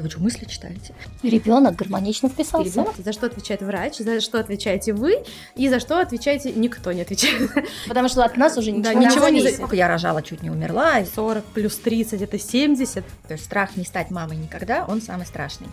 Вы что, мысли читаете? Ребенок гармонично вписался. Ребенок, за что отвечает врач, за что отвечаете вы, и за что отвечаете никто не отвечает. Потому что от нас уже ничего, Да, ничего не зависит. Я рожала, чуть не умерла. 40 плюс 30 это 70. То есть страх не стать мамой никогда, он самый страшный.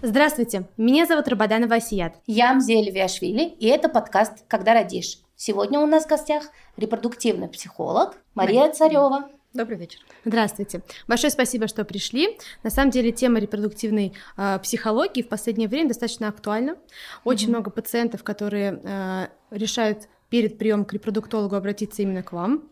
Здравствуйте, меня зовут Рабаданова Асият. Я Мзель Виашвили, и это подкаст «Когда родишь». Сегодня у нас в гостях репродуктивный психолог Мария Царева. Добрый вечер. Здравствуйте. Большое спасибо, что пришли. На самом деле тема репродуктивной э, психологии в последнее время достаточно актуальна. Очень много пациентов, которые э, решают перед приемом к репродуктологу обратиться именно к вам.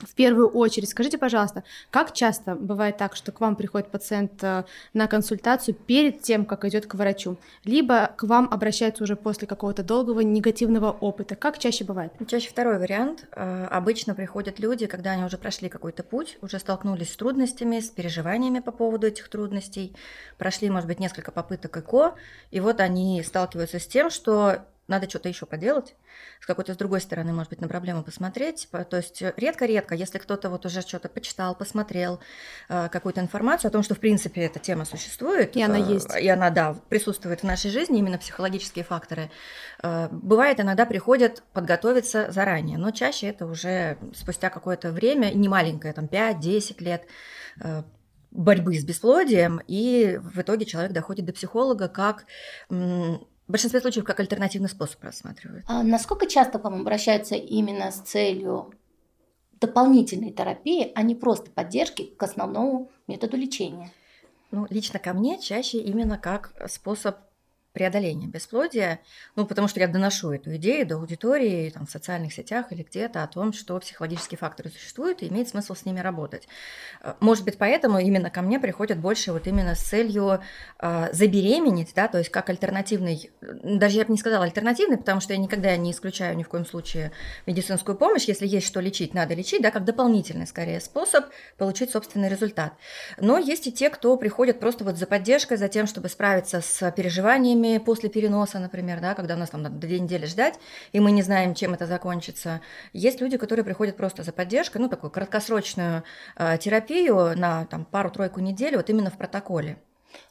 В первую очередь, скажите, пожалуйста, как часто бывает так, что к вам приходит пациент э, на консультацию перед тем, как идет к врачу, либо к вам обращается уже после какого-то долгого негативного опыта? Как чаще бывает? Чаще второй вариант. Э, Обычно приходят люди, когда они уже прошли какой-то путь, уже столкнулись с трудностями, с переживаниями по поводу этих трудностей, прошли, может быть, несколько попыток ЭКО, и вот они сталкиваются с тем, что надо что-то еще поделать, с какой-то с другой стороны, может быть, на проблему посмотреть. По- То есть э, редко-редко, если кто-то вот уже что-то почитал, посмотрел, э, какую-то информацию о том, что, в принципе, эта тема существует. И она э, есть. И она, да, присутствует в нашей жизни, именно психологические факторы. Бывает, иногда приходят подготовиться заранее, но чаще это уже спустя какое-то время, не маленькое, там 5-10 лет, борьбы с бесплодием, и в итоге человек доходит до психолога как в большинстве случаев как альтернативный способ рассматривают. А насколько часто к вам обращаются именно с целью дополнительной терапии, а не просто поддержки к основному методу лечения? Ну, лично ко мне чаще именно как способ преодоления бесплодия, ну, потому что я доношу эту идею до аудитории там, в социальных сетях или где-то о том, что психологические факторы существуют и имеет смысл с ними работать. Э, Может быть, поэтому именно ко мне приходят больше вот именно с целью э, забеременеть, да, то есть как альтернативный, даже я бы не сказала альтернативный, потому что я никогда не исключаю ни в коем случае медицинскую помощь, если есть что лечить, надо лечить, да, как дополнительный скорее способ получить собственный результат. Но есть и те, кто приходят просто вот за поддержкой, за тем, чтобы справиться с переживаниями после переноса, например, да, когда у нас там надо две недели ждать, и мы не знаем, чем это закончится. Есть люди, которые приходят просто за поддержкой, ну, такую краткосрочную э, терапию на там пару-тройку недель, вот именно в протоколе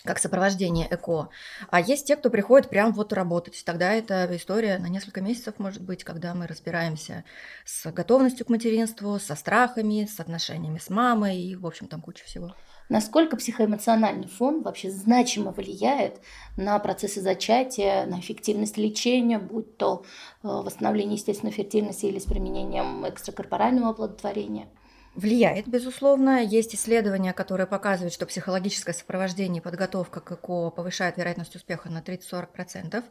как сопровождение ЭКО. А есть те, кто приходит прям вот работать. Тогда это история на несколько месяцев, может быть, когда мы разбираемся с готовностью к материнству, со страхами, с отношениями с мамой и, в общем, там куча всего. Насколько психоэмоциональный фон вообще значимо влияет на процессы зачатия, на эффективность лечения, будь то э, восстановление естественной фертильности или с применением экстракорпорального оплодотворения? Влияет, безусловно. Есть исследования, которые показывают, что психологическое сопровождение и подготовка к ЭКО повышает вероятность успеха на 30-40%.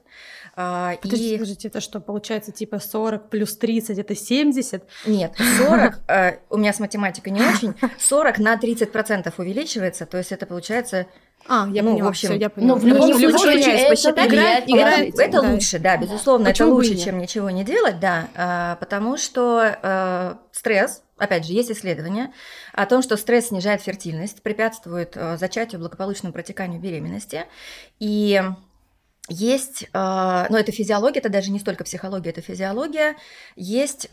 А, Подождите, и- подождите, это что, получается типа 40 плюс 30 это 70? Нет, 40, э, у меня с математикой не очень, 40 на 30% увеличивается, то есть это получается А, я Ну, поняла, в общем, всё, я поняла. Ну, в любом Хорошо, случае, случае, это посчитать, влияет играет- Это, Да. лучше, да, безусловно, Почему это лучше, чем ничего не делать, да, а, потому что э, стресс, опять же, есть исследования о том, что стресс снижает фертильность, препятствует э, зачатию, благополучному протеканию беременности, и есть, э, ну это физиология, это даже не столько психология, это физиология, есть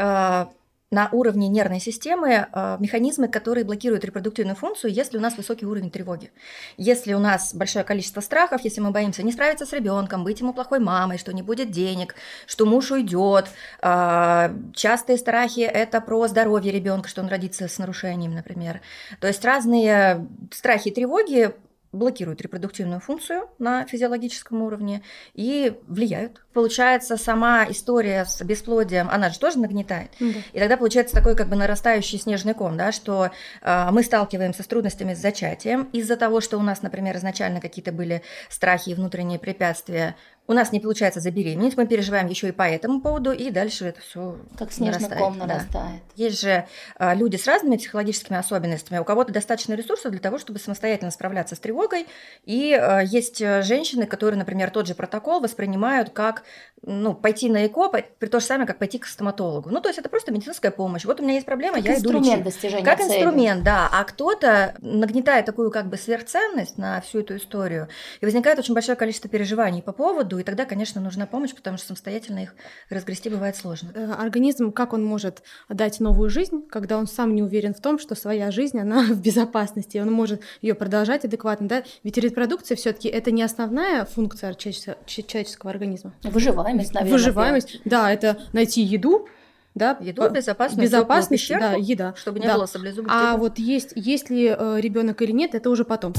на уровне нервной системы э, механизмы, которые блокируют репродуктивную функцию, если у нас высокий уровень тревоги. Если у нас большое количество страхов, если мы боимся не справиться с ребенком, быть ему плохой мамой, что не будет денег, что муж уйдет. э, Частые страхи это про здоровье ребенка, что он родится с нарушением, например. То есть разные страхи и тревоги блокируют репродуктивную функцию на физиологическом уровне и влияют. Получается, сама история с бесплодием, она же тоже нагнетает. Да. И тогда получается такой как бы нарастающий снежный ком, да, что э, мы сталкиваемся с трудностями с зачатием из-за того, что у нас, например, изначально какие-то были страхи и внутренние препятствия. У нас не получается забеременеть, мы переживаем еще и по этому поводу, и дальше это все Как снежный ком нарастает. Есть же э, люди с разными психологическими особенностями. У кого-то достаточно ресурсов для того, чтобы самостоятельно справляться с тревогой. И э, есть э, женщины, которые, например, тот же протокол воспринимают как ну, пойти на ЭКО, при то же самое, как пойти к стоматологу. Ну, то есть это просто медицинская помощь. Вот у меня есть проблема, Как я иду инструмент лечить. достижения Как цели. инструмент, да. А кто-то нагнетает такую как бы сверхценность на всю эту историю, и возникает очень большое количество переживаний по поводу, и тогда, конечно, нужна помощь, потому что самостоятельно их разгрести бывает сложно. Э, организм, как он может дать новую жизнь, когда он сам не уверен в том, что своя жизнь, она в безопасности, он может ее продолжать адекватно, да? Ведь репродукция все таки это не основная функция человеческого организма. Выживаемость, наверное. Выживаемость, да, это найти еду, да, еду, безопасность, безопасность пещерку, да, еда, чтобы не да. было саблезубых. А вот есть, есть ли э, ребенок или нет, это уже потом.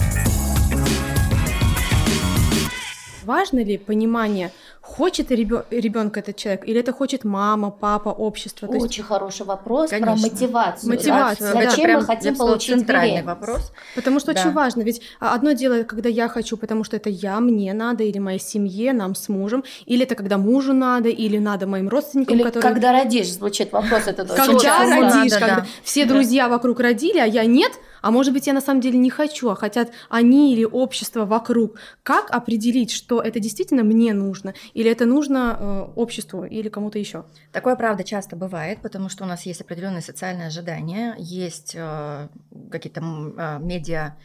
Важно ли понимание Хочет ребенка этот человек, или это хочет мама, папа, общество? Очень есть... хороший вопрос Конечно. про мотивацию. Мотивацию. Да? Зачем мы хотим получить центральный вопрос? Потому что да. очень важно, ведь одно дело, когда я хочу, потому что это я, мне надо, или моей семье, нам с мужем, или это когда мужу надо, или надо моим родственникам, или которые... когда родишь, звучит вопрос это Когда родишь, когда все друзья вокруг родили, а я нет, а может быть, я на самом деле не хочу, а хотят они или общество вокруг. Как определить, что это действительно мне нужно, или это нужно э, обществу или кому-то еще? Такое, правда, часто бывает, потому что у нас есть определенные социальные ожидания, есть э, какие-то медиа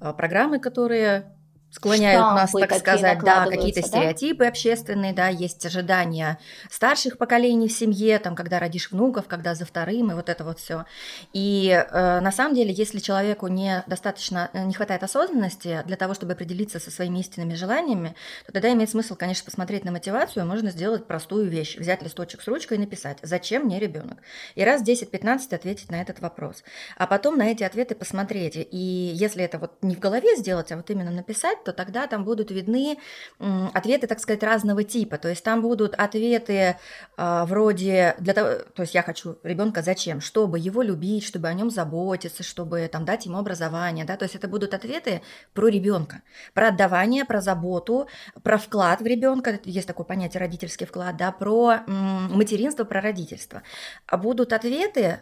э, программы, которые склоняют Штампы нас, так сказать, да, какие-то да? стереотипы общественные, да, есть ожидания старших поколений в семье, там, когда родишь внуков, когда за вторым, и вот это вот все. И э, на самом деле, если человеку не достаточно, э, не хватает осознанности для того, чтобы определиться со своими истинными желаниями, то тогда имеет смысл, конечно, посмотреть на мотивацию, можно сделать простую вещь, взять листочек с ручкой и написать, зачем мне ребенок, и раз 10-15 ответить на этот вопрос, а потом на эти ответы посмотреть, и если это вот не в голове сделать, а вот именно написать, то тогда там будут видны ответы, так сказать, разного типа. То есть там будут ответы э, вроде для того, то есть я хочу ребенка зачем? Чтобы его любить, чтобы о нем заботиться, чтобы там дать ему образование, да. То есть это будут ответы про ребенка, про отдавание, про заботу, про вклад в ребенка. Есть такое понятие родительский вклад, да, про материнство, про родительство. А будут ответы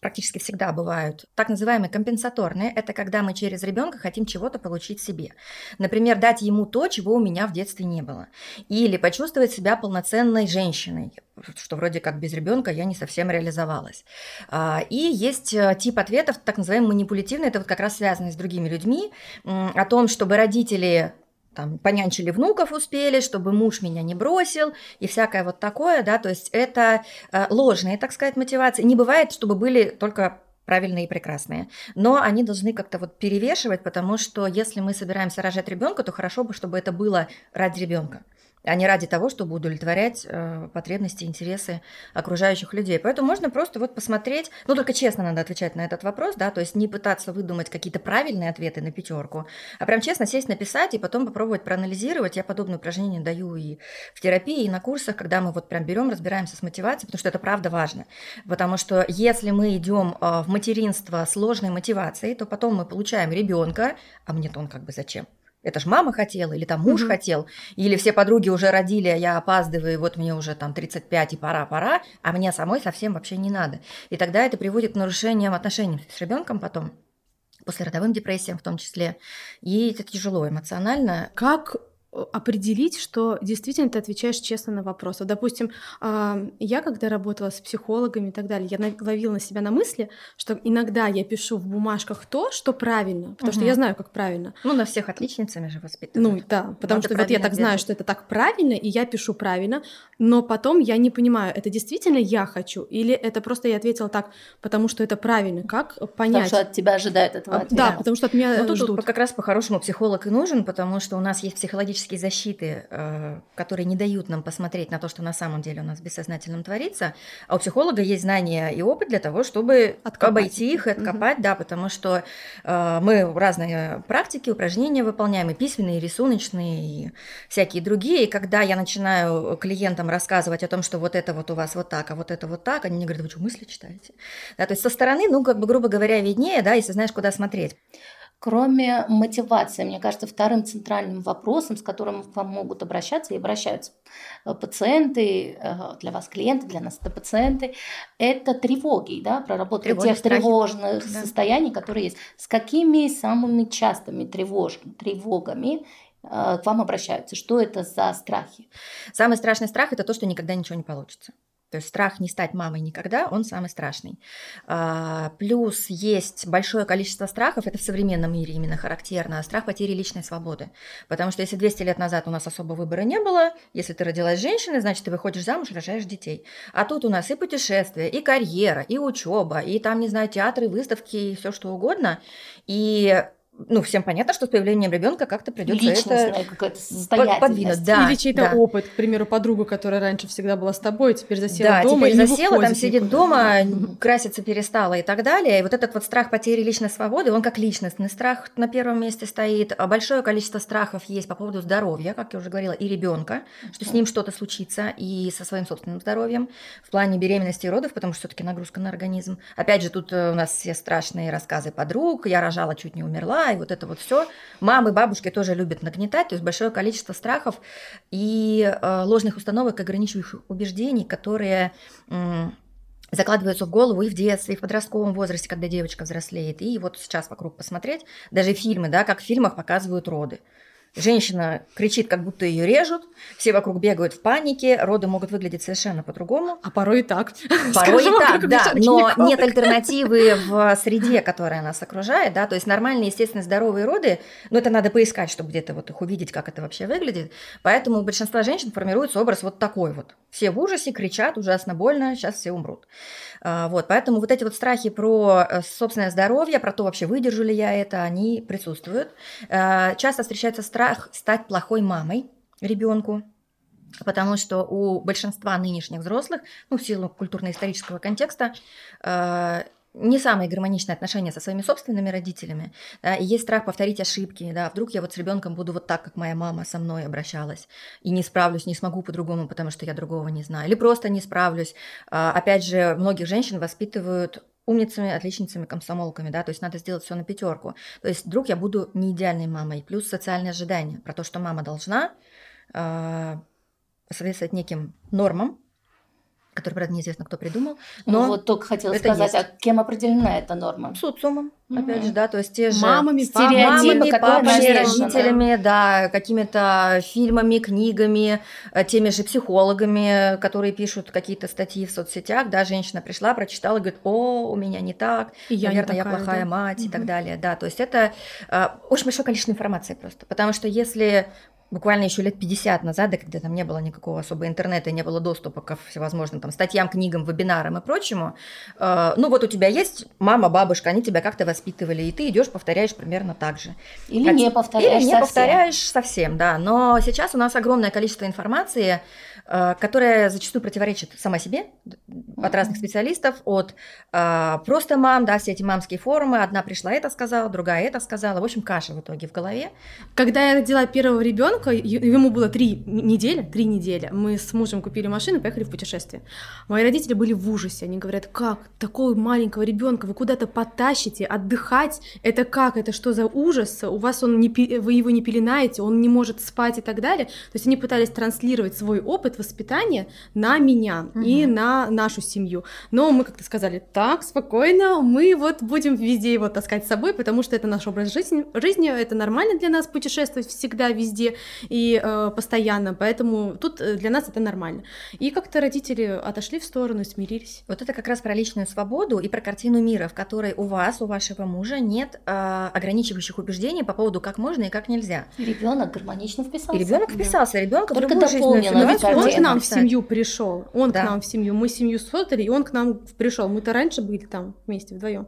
практически всегда бывают, так называемые компенсаторные. Это когда мы через ребенка хотим чего-то получить себе. Например, дать ему то, чего у меня в детстве не было. Или почувствовать себя полноценной женщиной, что вроде как без ребенка я не совсем реализовалась. А, и есть э, тип ответов, так называемый манипулятивный, это вот как раз связано с другими людьми, о том, чтобы родители там, понянчили внуков успели, чтобы муж меня не бросил и всякое вот такое, да, то есть это э, ложные, так сказать, мотивации. Не бывает, чтобы были только правильные и прекрасные. Но они должны как-то вот перевешивать, потому что если мы собираемся рожать ребенка, то хорошо бы, чтобы это было ради ребенка а не ради того, чтобы удовлетворять э, потребности, интересы окружающих людей. Поэтому можно просто вот посмотреть, ну только честно надо отвечать на этот вопрос, да, то есть не пытаться выдумать какие-то правильные ответы на пятерку, а прям честно сесть, написать и потом попробовать проанализировать. Я подобные упражнения даю и в терапии, и на курсах, когда мы вот прям берем, разбираемся с мотивацией, потому что это правда важно. Потому что если мы идем э, в материнство сложной мотивацией, то потом мы получаем ребенка, а мне-то он как бы зачем? Это ж мама хотела, или там муж mm-hmm. хотел, или все подруги уже родили, а я опаздываю, вот мне уже там 35 и пора, пора, а мне самой совсем вообще не надо. И тогда это приводит к нарушениям отношений с ребенком потом, после родовым депрессиям в том числе. И это тяжело эмоционально. Как определить, что действительно ты отвечаешь честно на вопрос. Вот, допустим, я когда работала с психологами и так далее, я ловила на себя на мысли, что иногда я пишу в бумажках то, что правильно, потому угу. что я знаю, как правильно. Ну, на всех отличницами же воспитывают. Ну, да, потому Надо что вот я так знаю, что это так правильно, и я пишу правильно, но потом я не понимаю, это действительно я хочу, или это просто я ответила так, потому что это правильно. Как понять? Потому что от тебя ожидают этого ответа. Да, потому что от меня ну, тут ждут. как раз по-хорошему психолог и нужен, потому что у нас есть психологический психологические защиты, э, которые не дают нам посмотреть на то, что на самом деле у нас в бессознательном творится, а у психолога есть знания и опыт для того, чтобы откопать. обойти их и откопать, угу. да, потому что э, мы разные практики, упражнения выполняем, и письменные, и рисуночные, и всякие другие, и когда я начинаю клиентам рассказывать о том, что вот это вот у вас вот так, а вот это вот так, они мне говорят, вы что, мысли читаете? Да, то есть со стороны, ну, как бы, грубо говоря, виднее, да, если знаешь, куда смотреть. Кроме мотивации, мне кажется, вторым центральным вопросом, с которым к вам могут обращаться и обращаются э, пациенты, э, для вас клиенты, для нас это пациенты, это тревоги, да, проработка Тревоги, тех страхи. тревожных да. состояний, которые есть. С какими самыми частыми тревож... тревогами э, к вам обращаются? Что это за страхи? Самый страшный страх – это то, что никогда ничего не получится. То есть страх не стать мамой никогда, он самый страшный. А, плюс есть большое количество страхов, это в современном мире именно характерно, страх потери личной свободы. Потому что если 200 лет назад у нас особо выбора не было, если ты родилась женщиной, значит, ты выходишь замуж, рожаешь детей. А тут у нас и путешествия, и карьера, и учеба, и там, не знаю, театры, выставки, и все что угодно. И ну, всем понятно, что с появлением ребенка как-то придется это какая-то подвинуть. Да, Или чей-то да. опыт, к примеру, подруга, которая раньше всегда была с тобой, теперь засела да, дома теперь засела, там сидит никуда. дома, краситься перестала и так далее. И вот этот вот страх потери личной свободы, он как личностный страх на первом месте стоит. А большое количество страхов есть по поводу здоровья, как я уже говорила, и ребенка, что с ним что-то случится, и со своим собственным здоровьем в плане беременности и родов, потому что все-таки нагрузка на организм. Опять же, тут э, у нас все страшные рассказы подруг, я рожала, чуть не умерла, и вот это вот все. Мамы, бабушки тоже любят нагнетать, то есть большое количество страхов и э, ложных установок, ограничивающих убеждений, которые закладываются в голову и в детстве, и в подростковом возрасте, когда девочка взрослеет. И вот сейчас вокруг посмотреть, даже фильмы, да, как в фильмах показывают роды. Женщина кричит, как будто ее режут, все вокруг бегают в панике, роды могут выглядеть совершенно по-другому. А порой и так. Порой и Скажу вам, так, да, но нет альтернативы в среде, которая нас окружает, да, то есть нормальные, естественно, здоровые роды, но это надо поискать, чтобы где-то вот их увидеть, как это вообще выглядит, поэтому у большинства женщин формируется образ вот такой вот. Все в ужасе, кричат, ужасно больно, сейчас все умрут. А, Вот, поэтому вот эти вот страхи про э, собственное здоровье, про то, вообще выдержу ли я это, они присутствуют. А, Часто встречается страх стать плохой мамой ребенку, потому что у большинства нынешних взрослых, ну, в силу культурно-исторического контекста, э, не самые гармоничные отношения со своими собственными родителями, да, и есть страх повторить ошибки, да, вдруг я вот с ребенком буду вот так, как моя мама со мной обращалась, и не справлюсь, не смогу по-другому, потому что я другого не знаю, или просто не справлюсь. А, Опять же, многих женщин воспитывают умницами, отличницами, комсомолками, да, то есть надо сделать все на пятерку. То есть вдруг я буду не идеальной мамой, плюс социальные ожидания про то, что мама должна э, соответствовать неким нормам, которые, правда, неизвестно, кто придумал, Ну но вот только хотела это сказать, есть. а кем определена эта норма? социумом, опять Мгм. же, да, то есть те же Мамами, Стереотипы, мамами, папами, родителями, да, какими-то фильмами, книгами, э, теми же психологами, которые пишут какие-то статьи в соцсетях, да, женщина пришла, прочитала, говорит, о, у меня не так, И я не наверное, я такая, плохая да. мать и так далее, да, то есть это э, очень большое количество информации просто, потому что если буквально еще лет 50 назад, да, когда там не было никакого особого интернета, не было доступа ко всевозможным там статьям, книгам, вебинарам и прочему, э, ну вот у тебя есть мама, бабушка, они тебя как-то воспитывали, и ты идешь, повторяешь примерно так же. Или Хотя- не повторяешь Или не совсем. повторяешь совсем, да. Но сейчас у нас огромное количество информации, которая зачастую противоречит сама себе от разных специалистов, от э, просто мам, да, все эти мамские форумы. Одна пришла это сказала, другая это сказала. В общем, каша в итоге в голове. Когда я родила первого ребенка, ему было три недели, три недели, мы с мужем купили машину поехали в путешествие. Мои родители были в ужасе, они говорят, как такого маленького ребенка вы куда-то потащите, отдыхать, это как, это что за ужас, у вас он не, вы его не пеленаете, он не может спать и так далее. То есть они пытались транслировать свой опыт воспитания на меня и Мгм. на нашу семью. Но мы как-то сказали, так, спокойно, мы вот будем везде его таскать с собой, потому что это наш образ жизни, жизни это нормально для нас путешествовать всегда, везде и э, постоянно, поэтому тут э, для нас это нормально. И как-то родители отошли в сторону и смирились. Вот это как раз про личную свободу и про картину мира, в которой у вас, у вашего мужа нет э, ограничивающих убеждений по поводу, как можно и как нельзя. Ребенок гармонично вписался. И ребенок Да. вписался, ребенка в Только другую жизненную он к нам в семью пришел, он Да. к нам в семью, мы семью создали, и он к нам пришел. Мы-то раньше были там вместе вдвоем.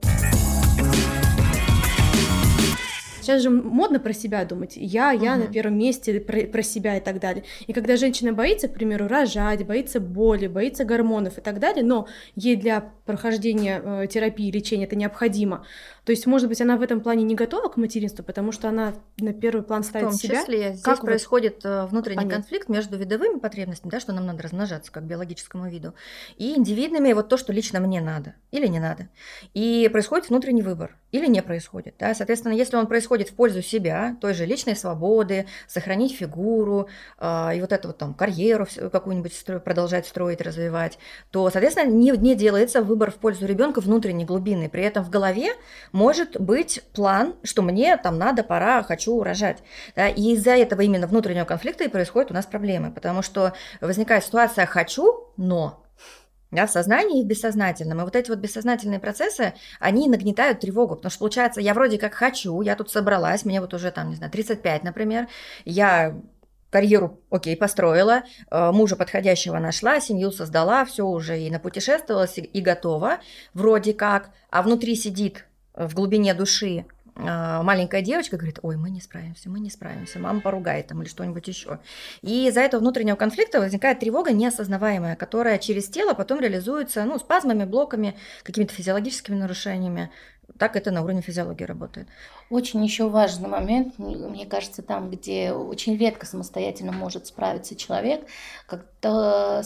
Сейчас же модно про себя думать. Я, я на Мгм. первом месте, про, про себя и так далее. И когда женщина боится, к примеру, рожать, боится боли, боится гормонов и так далее, но ей для прохождения э, терапии, лечения это необходимо. То есть, может быть, она в этом плане не готова к материнству, потому что она на первый план В ставит том себя. числе здесь Как вот происходит э, внутренний понять? конфликт между видовыми потребностями, да, что нам надо размножаться как биологическому виду, и индивидными, вот то, что лично мне надо или не надо. И происходит внутренний выбор или не происходит. Да? Соответственно, если он происходит в пользу себя, той же личной свободы, сохранить фигуру э, и вот эту вот там карьеру какую-нибудь стро- продолжать строить, развивать, то, соответственно, не, не делается выбор в пользу ребенка внутренний, глубинный. При этом в голове может быть план, что мне там надо, пора, хочу рожать. Да, и из-за этого именно внутреннего конфликта и происходят у нас проблемы, потому что возникает ситуация «хочу, но». да, в сознании и в бессознательном. И вот эти вот бессознательные процессы, они нагнетают тревогу, потому что получается, я вроде как хочу, я тут собралась, мне вот уже там, не знаю, 35, например, я карьеру, окей, построила, э, мужа подходящего нашла, семью создала, все уже и напутешествовалась, и готова, вроде как, а внутри сидит в глубине души а, маленькая девочка говорит, ой, мы не справимся, мы не справимся, мама поругает там или что-нибудь еще. И из-за этого внутреннего конфликта возникает тревога неосознаваемая, которая через тело потом реализуется ну, спазмами, блоками, какими-то физиологическими нарушениями. Так это на уровне физиологии работает. Очень еще важный момент, мне кажется, там, где очень редко самостоятельно может справиться человек, когда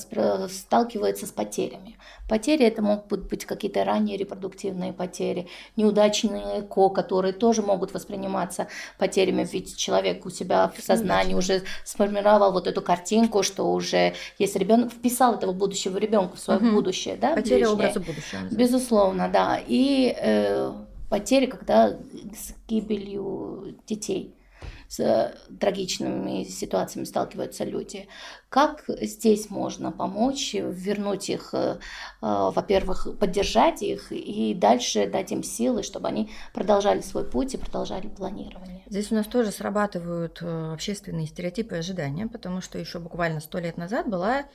сталкивается с потерями. Потери это могут быть какие-то ранние репродуктивные потери, неудачные ко, которые тоже могут восприниматься потерями, ведь человек у себя в сознании уже сформировал вот эту картинку, что уже есть ребенок, вписал этого будущего ребенка в свое угу. будущее, да? Потеря образа будущего. Безусловно, да. И э, потери, когда с гибелью детей с трагичными ситуациями сталкиваются люди. Как здесь можно помочь, вернуть их, э, во-первых, поддержать их и дальше дать им силы, чтобы они продолжали свой путь и продолжали планирование? Здесь у нас тоже срабатывают э, общественные стереотипы и ожидания, потому что еще буквально сто лет назад была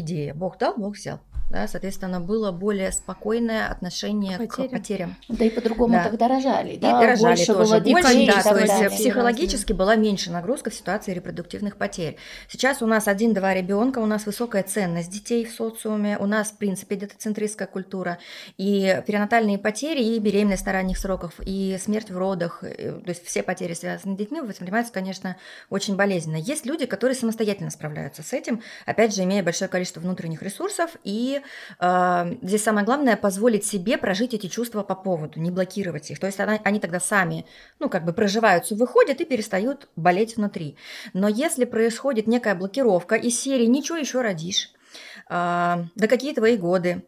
идея «Бог дал, Бог взял». Да, соответственно, было более спокойное отношение Потеря. к потерям. Да и по-другому да. тогда рожали, да, и рожали больше тоже, было детей, больше, да, то есть психологически была меньше нагрузка в ситуации репродуктивных потерь. Сейчас у нас один-два ребенка, у нас высокая ценность детей в социуме, у нас, в принципе, детоцентристская культура, и перинатальные потери, и беременность на ранних сроках, и смерть в родах, то есть все потери, связанные с детьми, воспринимаются, конечно, очень болезненно. Есть люди, которые самостоятельно справляются с этим, опять же, имея большое количество внутренних ресурсов и э, здесь самое главное позволить себе прожить эти чувства по поводу, не блокировать их. То есть она, они тогда сами, ну, как бы проживаются, выходят и перестают болеть внутри. Но если происходит некая блокировка из серии «Ничего еще родишь», э, да какие твои годы,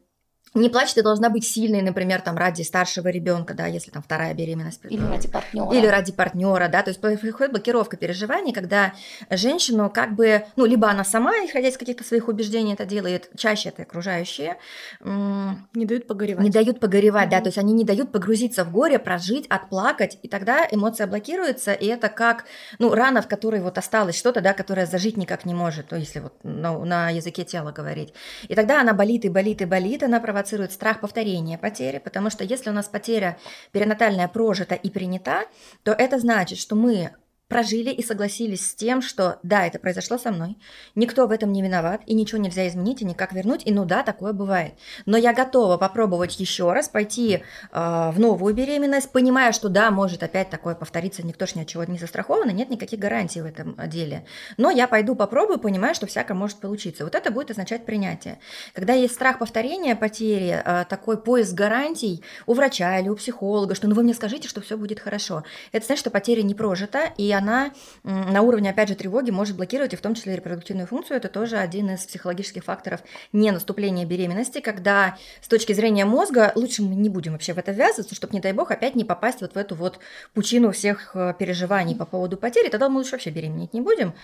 не плачь, ты должна быть сильной, например, там ради старшего ребенка, да, если там вторая беременность. Или ради партнера. Или ради партнера, да, то есть происходит блокировка переживаний, когда женщину как бы, ну, либо она сама, исходя из каких-то своих убеждений, это делает, чаще это окружающие. Не дают погоревать. Не дают погоревать, mm-hmm. да, то есть они не дают погрузиться в горе, прожить, отплакать, и тогда эмоция блокируется, и это как, ну, рана, в которой вот осталось что-то, да, которое зажить никак не может, то если вот на, на языке тела говорить. И тогда она болит и болит и болит, она проводит провоцирует страх повторения потери, потому что если у нас потеря перинатальная прожита и принята, то это значит, что мы прожили и согласились с тем, что да, это произошло со мной, никто в этом не виноват, и ничего нельзя изменить, и никак вернуть, и ну да, такое бывает. Но я готова попробовать еще раз, пойти э, в новую беременность, понимая, что да, может опять такое повториться, никто ж ни от чего не застрахован, и нет никаких гарантий в этом деле. Но я пойду попробую, понимая, что всякое может получиться. Вот это будет означать принятие. Когда есть страх повторения потери, э, такой поиск гарантий у врача или у психолога, что ну вы мне скажите, что все будет хорошо, это значит, что потеря не прожита, и она на уровне, опять же, тревоги может блокировать и в том числе репродуктивную функцию. Это тоже один из психологических факторов не наступления беременности, когда с точки зрения мозга лучше мы не будем вообще в это ввязываться, чтобы, не дай бог, опять не попасть вот в эту вот пучину всех э, переживаний по поводу потери, тогда мы лучше вообще беременеть не будем.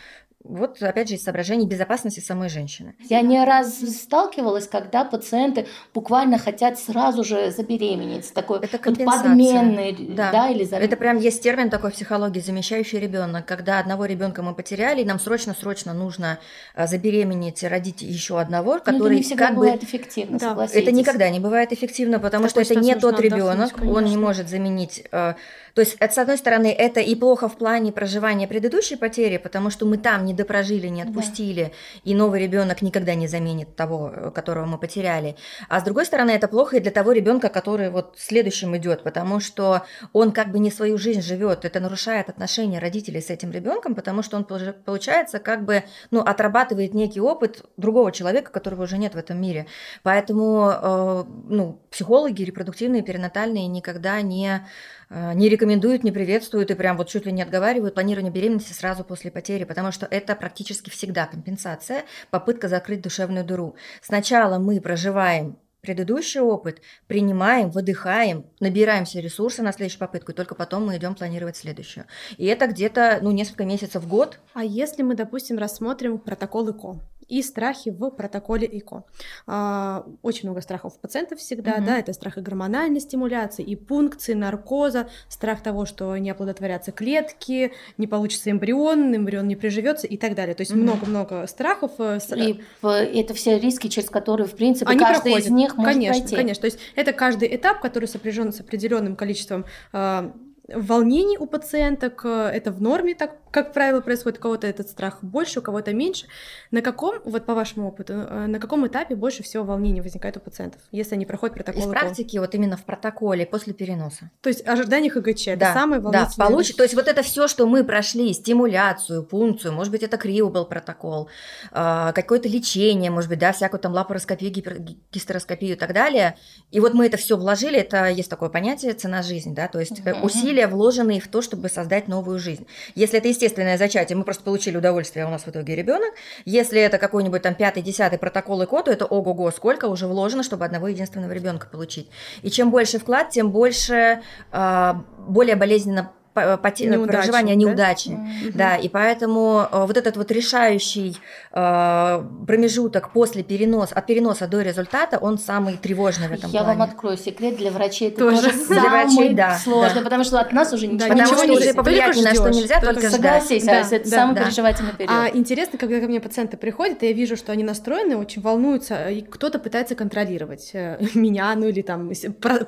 Вот, опять же, из соображений безопасности самой женщины. Я не раз сталкивалась, когда пациенты буквально хотят сразу же забеременеть. Такой это вот подменный, да. да, или зам... Это прям есть термин такой в психологии, замещающий ребенок, когда одного ребенка мы потеряли, и нам срочно-срочно нужно а, забеременеть, родить еще одного, ну, который это не всегда как бывает бы... эффективно, да. Это никогда не бывает эффективно, потому что это не тот ребенок, он не может заменить а, то есть, с одной стороны, это и плохо в плане проживания предыдущей потери, потому что мы там не допрожили, не отпустили, да. и новый ребенок никогда не заменит того, которого мы потеряли. А с другой стороны, это плохо и для того ребенка, который вот следующим идет, потому что он как бы не свою жизнь живет, это нарушает отношения родителей с этим ребенком, потому что он получается как бы ну, отрабатывает некий опыт другого человека, которого уже нет в этом мире. Поэтому э, ну, психологи репродуктивные, перинатальные никогда не Э, не рекомендуют, не приветствуют и прям вот чуть ли не отговаривают планирование беременности сразу после потери, потому что это практически всегда компенсация, попытка закрыть душевную дыру. Сначала мы проживаем предыдущий опыт, принимаем, выдыхаем, набираемся ресурсы на следующую попытку, и только потом мы идем планировать следующую. И это где-то ну, несколько месяцев в год. А если мы, допустим, рассмотрим протокол ИКО, и страхи в протоколе ЭКО. А, очень много страхов у пациентов всегда, угу. да, это страх и гормональной стимуляции, и пункции, наркоза, страх того, что не оплодотворятся клетки, не получится эмбрион, эмбрион не приживется и так далее. То есть много-много угу. страхов. Э, и это все риски, через которые, в принципе, Они каждый проходят. из них может конечно, пройти. Конечно, то есть это каждый этап, который сопряжен с определенным количеством э, волнений у пациенток, э, это в норме, так как правило происходит, у кого-то этот страх больше, у кого-то меньше. На каком, вот по вашему опыту, э, на каком этапе больше всего волнений возникает у пациентов, если они проходят протокол? Из практики вот именно в протоколе после переноса. То есть ожидание ХГЧ, да, это самое волнительное. Да, получит, то есть вот это все, что мы прошли, стимуляцию, пункцию, может быть, это крио был протокол, э, какое-то лечение, может быть, да, всякую там лапароскопию, гистероскопию и так далее, и вот мы это все вложили, это есть такое понятие цена жизни, да, то есть угу. усилия, вложенные в то, чтобы создать новую жизнь. Если это естественное зачатие, мы просто получили удовольствие, а у нас в итоге ребенок. Если это какой-нибудь там пятый, десятый протокол и код, то это ого-го, сколько уже вложено, чтобы одного единственного ребенка получить. И чем больше вклад, тем больше, э, более болезненно поте... неудачи, проживания неудачи. Mm-hmm. Да, и поэтому э, вот этот вот решающий э, промежуток после переноса, от переноса до результата, он самый тревожный в этом Я плане. вам открою секрет, для врачей это тоже, тоже для врачей, да, сложно, да. потому что от нас уже ничего, да, ничего что уже повлиять ни на что нельзя, только, только Согласись, да, это да, самый да. переживательный период. А интересно, когда ко мне пациенты приходят, и я вижу, что они настроены, очень волнуются, и кто-то пытается контролировать э, меня, ну или там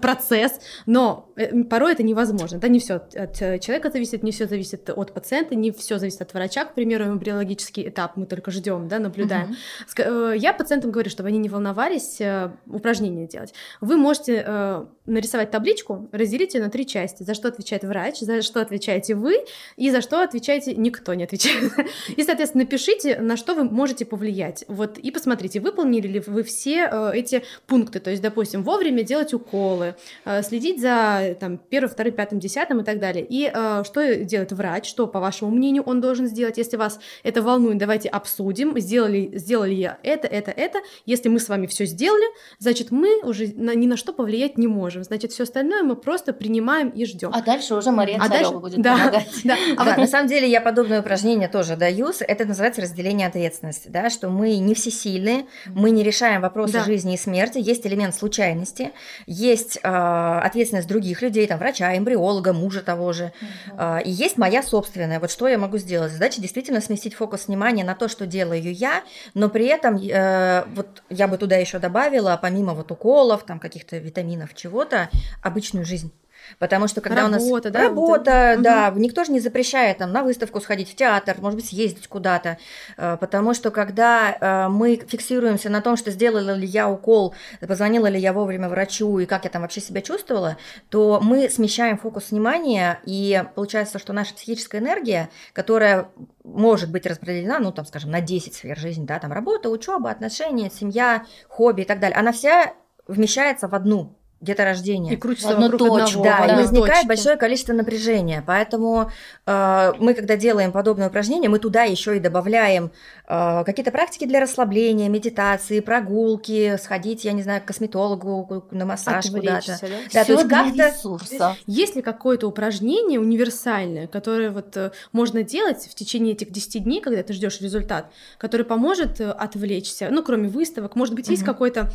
процесс, но порой это невозможно, да, не все от человека зависит, не все зависит от пациента, не все зависит от врача, к примеру, эмбриологический этап мы только ждем, да, наблюдаем. Uh-huh. Я пациентам говорю, чтобы они не волновались, э, упражнения делать. Вы можете э, нарисовать табличку, разделить ее на три части. За что отвечает врач, за что отвечаете вы, и за что отвечаете никто не отвечает. И, соответственно, напишите, на что вы можете повлиять. Вот, и посмотрите, выполнили ли вы все эти пункты. То есть, допустим, вовремя делать уколы, следить за там, первым, вторым, пятым, десятым и так далее. И э, что делает врач, что, по вашему мнению, он должен сделать. Если вас это волнует, давайте обсудим, сделали, сделали я это, это, это. Если мы с вами все сделали, значит, мы уже на, ни на что повлиять не можем. Значит, все остальное мы просто принимаем и ждем. А дальше уже Мария а дальше... будет да, помогать. Да. А вот на самом деле я подобное упражнение тоже даю. Это называется разделение ответственности, да, что мы не всесильны, мы не решаем вопросы да. жизни и смерти. Есть элемент случайности, есть э, ответственность других людей, там врача, эмбриолога, мужа того же, э, и есть моя собственная. Вот что я могу сделать? Задача действительно сместить фокус внимания на то, что делаю я, но при этом э, вот я бы туда еще добавила, помимо вот уколов, там каких-то витаминов, чего то обычную жизнь. Потому что когда работа, у нас да, работа, вот да, угу. никто же не запрещает там на выставку сходить, в театр, может быть, съездить куда-то. Э, потому что когда э, мы фиксируемся на том, что сделала ли я укол, позвонила ли я вовремя врачу и как я там вообще себя чувствовала, то мы смещаем фокус внимания, и получается, что наша психическая энергия, которая может быть распределена, ну, там, скажем, на 10 сфер жизни, да, там работа, учеба, отношения, семья, хобби и так далее, она вся вмещается в одну где-то рождения. И крутится одну точку. Да, да, и возникает точки. большое количество напряжения. Поэтому э, мы, когда делаем подобное упражнение, мы туда еще и добавляем э, какие-то практики для расслабления, медитации, прогулки, сходить, я не знаю, к косметологу, на массаж куда-то. Да, да то есть как-то... Есть ли какое-то упражнение универсальное, которое вот э, можно делать в течение этих 10 дней, когда ты ждешь результат, который поможет э, отвлечься, ну, кроме выставок, может быть, есть угу. какой-то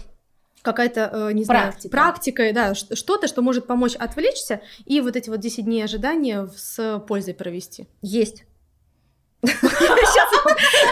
какая-то, э, не знаю, практика, да, что-то, что может помочь отвлечься и вот эти вот 10 дней ожидания с пользой провести. Есть. Сейчас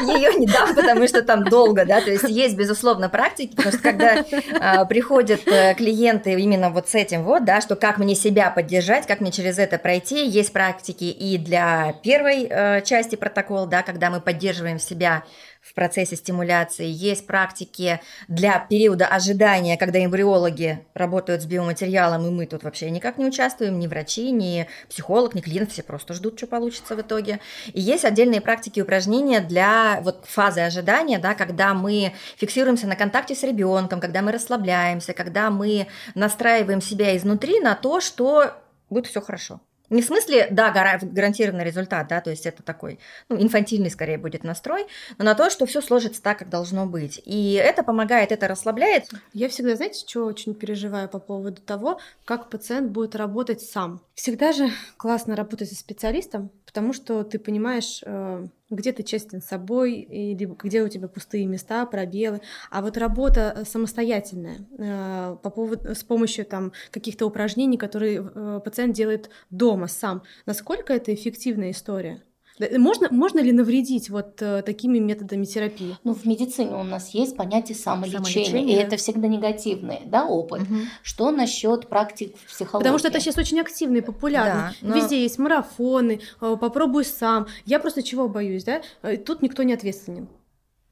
ее не дам, потому что там долго, да, то есть есть, безусловно, практики, потому что когда а, приходят э, клиенты именно вот с этим вот, да, что как мне себя поддержать, как мне через это пройти, есть практики и для первой э, части протокола, да, когда мы поддерживаем себя в процессе стимуляции. Есть практики для периода ожидания, когда эмбриологи работают с биоматериалом, и мы тут вообще никак не участвуем, ни врачи, ни психолог, ни клиент, все просто ждут, что получится в итоге. И есть отдельные практики и упражнения для вот фазы ожидания, да, когда мы фиксируемся на контакте с ребенком, когда мы расслабляемся, когда мы настраиваем себя изнутри на то, что будет все хорошо. Не в смысле, да, гарантированный результат, да, то есть это такой, ну, инфантильный скорее будет настрой, но на то, что все сложится так, как должно быть. И это помогает, это расслабляет. Я всегда, знаете, что очень переживаю по поводу того, как пациент будет работать сам. Всегда же классно работать со специалистом, потому что ты понимаешь, э, где ты честен с собой, или где у тебя пустые места, пробелы. А вот работа э, самостоятельная э, по поводу, с помощью там каких-то упражнений, которые э, пациент делает дома сам, насколько это эффективная история? Можно, можно ли навредить вот э, такими методами терапии? Ну, в медицине у нас есть понятие самолечения, самолечение. и это всегда негативный да, опыт. Угу. Что насчет практик психологии? Потому что это сейчас очень активно и популярно. Да, но... Везде есть марафоны, э, попробуй сам. Я просто чего боюсь, да? Э, тут никто не ответственен.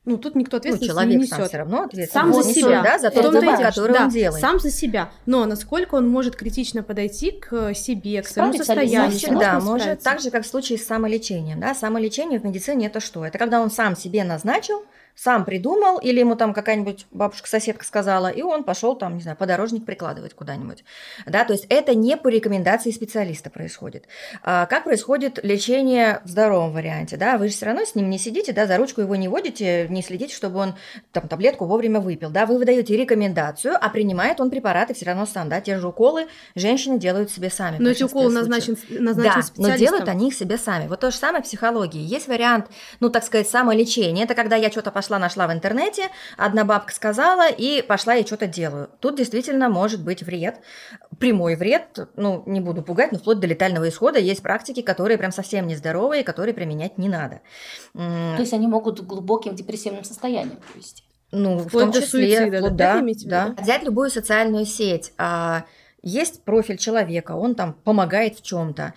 Ну, тут никто ответственность ну, человек не несет. сам все равно. Сам за себя. Да, за тот выбор, который да, он делает. Сам за себя. Но насколько он может критично подойти к себе, к своему состоянию. Всегда может. Так же, как в случае с самолечением. Да? Самолечение в медицине – это что? Это когда он сам себе назначил, сам придумал, или ему там какая-нибудь бабушка-соседка сказала, и он пошел там, не знаю, подорожник прикладывать куда-нибудь. Да, то есть это не по рекомендации специалиста происходит. А как происходит лечение в здоровом варианте? Да, вы же все равно с ним не сидите, да, за ручку его не водите, не следите, чтобы он там таблетку вовремя выпил. Да, вы выдаете рекомендацию, а принимает он препараты все равно сам, да, те же уколы женщины делают себе сами. Но эти уколы назначен, назначен да, но делают они их себе сами. Вот то же самое в психологии. Есть вариант, ну, так сказать, самолечения. Это когда я что-то пошла нашла в интернете, одна бабка сказала, и пошла и что-то делаю. Тут действительно может быть вред, прямой вред, ну, не буду пугать, но вплоть до летального исхода есть практики, которые прям совсем нездоровые, которые применять не надо. То есть они могут к глубоким депрессивным состояниям привести? Ну, в том числе, суицида, вот, да, да. Взять любую социальную сеть, а, есть профиль человека, он там помогает в чем-то.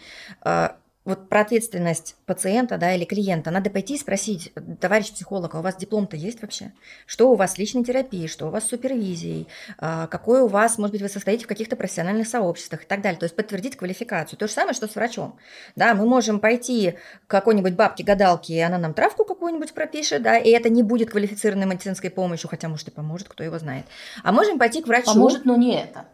Вот про ответственность пациента да, или клиента надо пойти и спросить, товарищ психолог, а у вас диплом-то есть вообще? Что у вас с личной терапией, что у вас с супервизией, а, какой у вас, может быть, вы состоите в каких-то профессиональных сообществах и так далее. То есть подтвердить квалификацию. То же самое, что с врачом. Да, мы можем пойти к какой-нибудь бабке-гадалке, и она нам травку какую-нибудь пропишет, да, и это не будет квалифицированной медицинской помощью, хотя, может, и поможет, кто его знает. А можем пойти к врачу... Поможет, но не это.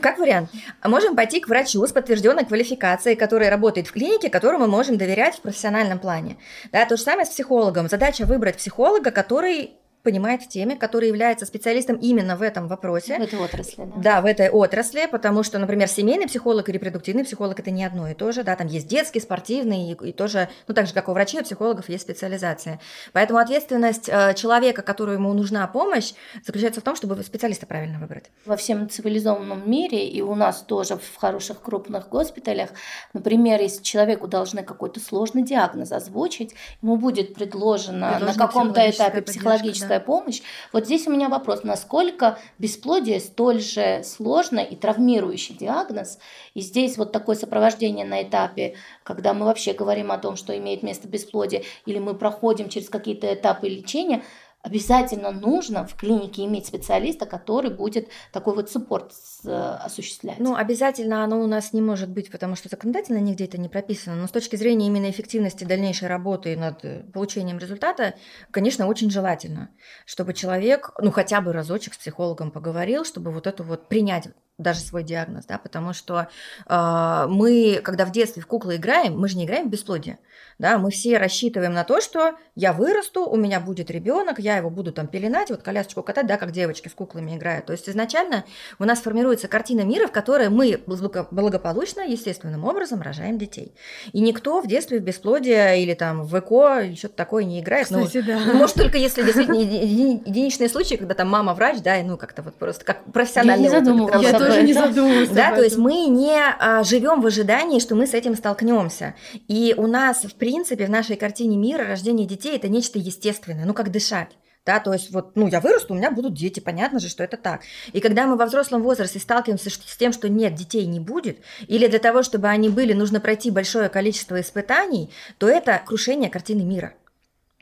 Как вариант. А можем пойти к врачу с подтвержденной квалификацией, который работает в клинике, клинике, которому мы можем доверять в профессиональном плане. Да, то же самое с психологом. Задача выбрать психолога, который понимает в теме, который является специалистом именно в этом вопросе. В этой отрасли, да. Да, в этой отрасли, потому что, например, семейный психолог и репродуктивный психолог – это не одно и то же, да, там есть детский, спортивный, и, и тоже, ну, так же, как у врачей, у психологов есть специализация. Поэтому ответственность э, человека, которому ему нужна помощь, заключается в том, чтобы специалиста правильно выбрать. Во всем цивилизованном мире, и у нас тоже в хороших крупных госпиталях, например, если человеку должны какой-то сложный диагноз озвучить, ему будет предложено на каком-то этапе психологическая медицинская помощь. Вот здесь у меня вопрос, насколько бесплодие столь же сложный и травмирующий диагноз, и здесь вот такое сопровождение на этапе, когда мы вообще говорим о том, что имеет место бесплодие, или мы проходим через какие-то этапы лечения, обязательно нужно в клинике иметь специалиста, который будет такой вот суппорт э, осуществлять. Ну, обязательно оно у нас не может быть, потому что законодательно нигде это не прописано. Но с точки зрения именно эффективности дальнейшей работы над э, получением результата, конечно, очень желательно, чтобы человек, ну, хотя бы разочек с психологом поговорил, чтобы вот это вот принять даже свой диагноз, да, потому что э, мы, когда в детстве в куклы играем, мы же не играем в бесплодие, да, мы все рассчитываем на то, что я вырасту, у меня будет ребенок, я его буду там пеленать, вот колясочку катать, да, как девочки с куклами играют. То есть изначально у нас формируется картина мира, в которой мы благополучно, естественным образом рожаем детей. И никто в детстве в бесплодие или там в ЭКО или что-то такое не играет. Ну, Кстати, ну, да. Может, только если действительно единичные случаи, когда там мама врач, да, и ну как-то вот просто как профессиональный я не опыт. Тоже не задумывалась. Да, то есть мы не а, живем в ожидании, что мы с этим столкнемся. И у нас, в принципе, в нашей картине мира рождение детей это нечто естественное, ну как дышать. Да, то есть вот, ну, я вырасту, у меня будут дети, понятно же, что это так. И когда мы во взрослом возрасте сталкиваемся с тем, что нет, детей не будет, или для того, чтобы они были, нужно пройти большое количество испытаний, то это крушение картины мира.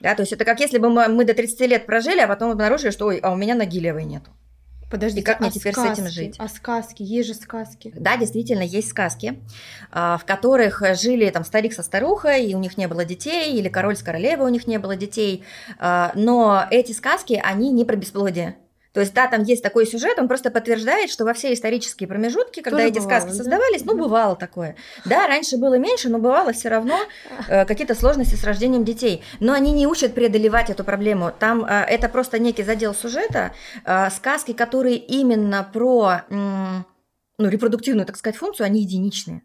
Да, то есть это как если бы мы, мы до 30 лет прожили, а потом обнаружили, что, ой, а у меня ноги левой нету. Подожди, и как мне а теперь сказки? с этим жить? А сказки? Есть же сказки. Да, действительно, есть сказки, а, в которых жили там старик со старухой, и у них не было детей, или король с королевой, у них не было детей. А, но эти сказки, они не про бесплодие. То есть, да, там есть такой сюжет, он просто подтверждает, что во все исторические промежутки, когда Тоже эти бывало, сказки да? создавались, ну, бывало такое. Да, раньше было меньше, но бывало все равно э, какие-то сложности с рождением детей. Но они не учат преодолевать эту проблему. Там э, это просто некий задел сюжета, э, сказки, которые именно про, э, ну, репродуктивную, так сказать, функцию, они единичные.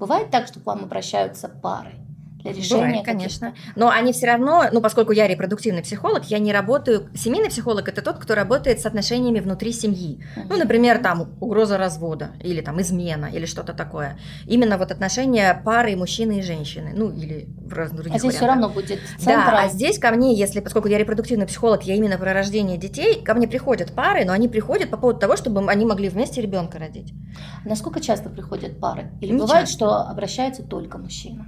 Бывает так, что к вам обращаются пары? Для решения. Бывает, конечно. Но они все равно, ну, поскольку я репродуктивный психолог, я не работаю. Семейный психолог это тот, кто работает с отношениями внутри семьи. Ну, например, там угроза развода, или там измена, или что-то такое. Именно вот отношения пары мужчины и женщины. Ну, или в разных других А здесь вариантах. все равно будет центр. Да, а здесь ко мне, если, поскольку я репродуктивный психолог, я именно про рождение детей, ко мне приходят пары, но они приходят по поводу того, чтобы они могли вместе ребенка родить. Насколько часто приходят пары? Или Не бывает, часто. что обращается только мужчина?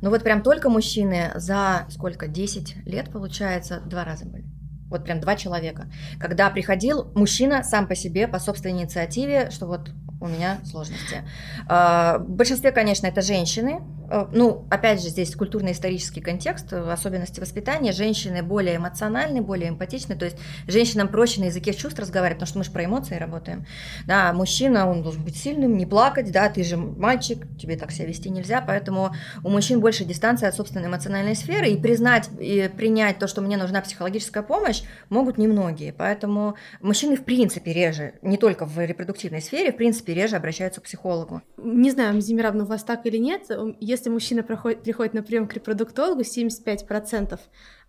Ну вот прям только мужчины за сколько, 10 лет, получается, два раза были. Вот прям два человека. Когда приходил мужчина сам по себе, по собственной инициативе, что вот у меня сложности. А, В большинстве, конечно, это женщины. А, Ну, опять же, здесь культурно-исторический контекст, э, особенности воспитания. Женщины более эмоциональны, более эмпатичны. То есть женщинам проще на языке чувств разговаривать, потому что мы же про эмоции работаем. Да, мужчина, он должен быть сильным, не плакать, да, ты же мальчик, тебе так себя вести нельзя, поэтому у мужчин больше дистанция от собственной эмоциональной сферы, и признать и принять то, что мне нужна психологическая помощь, могут немногие. Поэтому мужчины в принципе реже, не только в репродуктивной сфере, в принципе реже обращаются к психологу. Не знаю, Зимировна, у вас так или нет. Если мужчина проходит, приходит на прием к репродуктологу, 75%,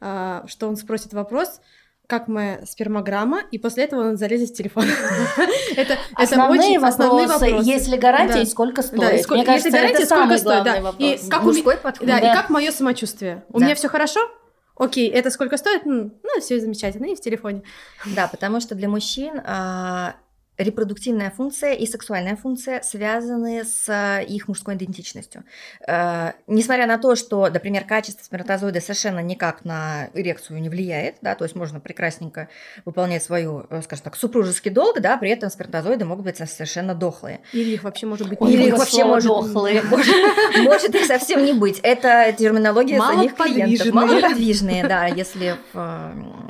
а, что он спросит вопрос, как моя спермограмма, и после этого он залезет в телефон. Это это Основные очень основные вопросы, вопросы. есть ли гарантия Да. и сколько стоит? Да, и сколько- Мне кажется, если гарантия, это сколько самый стоит, главный да. вопрос. И как у Мужской подход. Да, Да. и как мое самочувствие? У Да. меня все хорошо? Окей, это сколько стоит? Ну, все замечательно, и в телефоне. Да, потому что для мужчин а, репродуктивная функция и сексуальная функция связаны с а, их мужской идентичностью. Э, Несмотря на то, что, например, качество сперматозоида совершенно никак на эрекцию не влияет, да, то есть можно прекрасненько выполнять свою, э, скажем так, супружеский долг, да, при этом сперматозоиды могут быть совершенно дохлые. Или их вообще может быть Ой, Или не их вообще может, дохлые. может, может их совсем не быть. Это терминология самих клиентов. Малоподвижные. Малоподвижные, да, если в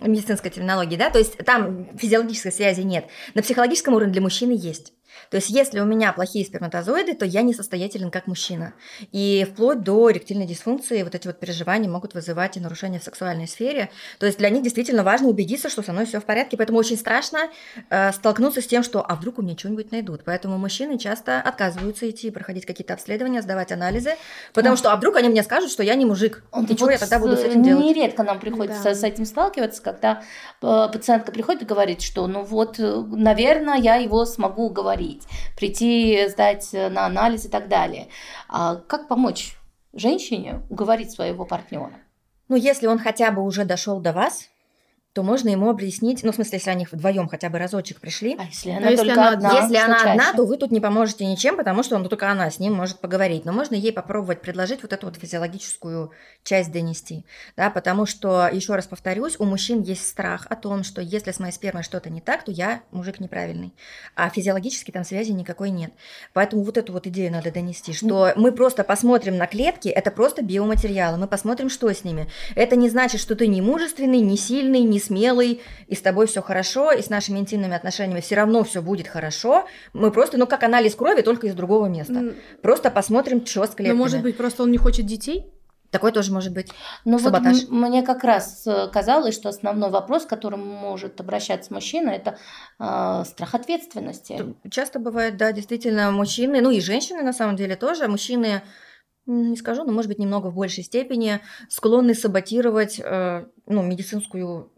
э, медицинской терминологии, да, то есть там физиологической связи нет. На психологическом уровне для мужчины есть. То есть, если у меня плохие сперматозоиды, то я несостоятелен как мужчина. И вплоть до эректильной дисфункции вот эти вот переживания могут вызывать и нарушения в сексуальной сфере. То есть для них действительно важно убедиться, что со мной все в порядке. Поэтому очень страшно э, столкнуться с тем, что а вдруг у меня что-нибудь найдут. Поэтому мужчины часто отказываются идти проходить какие-то обследования, сдавать анализы, потому что а вдруг они мне скажут, что я не мужик. Вот И что я тогда буду с с- этим делать? Нередко нам приходится Да. с этим сталкиваться, когда э, пациентка приходит и говорит, что ну вот, э, наверное, я его смогу уговорить, прийти сдать э, на анализ и так далее. А как помочь женщине уговорить своего партнера? Ну, если он хотя бы уже дошел до вас, то можно ему объяснить, ну, в смысле, если они вдвоем хотя бы разочек пришли, А если она если она одна? Если она одна, то вы тут не поможете ничем, потому что ну, только она с ним может поговорить. Но можно ей попробовать предложить вот эту вот физиологическую часть донести. Да, потому что, еще раз повторюсь, у мужчин есть страх о том, что если с моей спермой что-то не так, то я мужик неправильный. А физиологически там связи никакой нет. Поэтому вот эту вот идею надо донести, что мы просто посмотрим на клетки, это просто биоматериалы, мы посмотрим, что с ними. Это не значит, что ты не мужественный, не сильный, не смелый, и с тобой все хорошо, и с нашими интимными отношениями все равно все будет хорошо. Мы просто, ну, как анализ крови, только из другого места. Просто посмотрим, что с клетками. Но может быть просто он не хочет детей? Такое тоже может быть. Ну вот Саботаж. м- мне как раз э, казалось, что основной вопрос, к которому может обращаться мужчина, это э, страх ответственности. Часто бывает, да, действительно, мужчины, ну и женщины на самом деле тоже, мужчины, не скажу, но может быть немного в большей степени склонны саботировать э, ну, медицинскую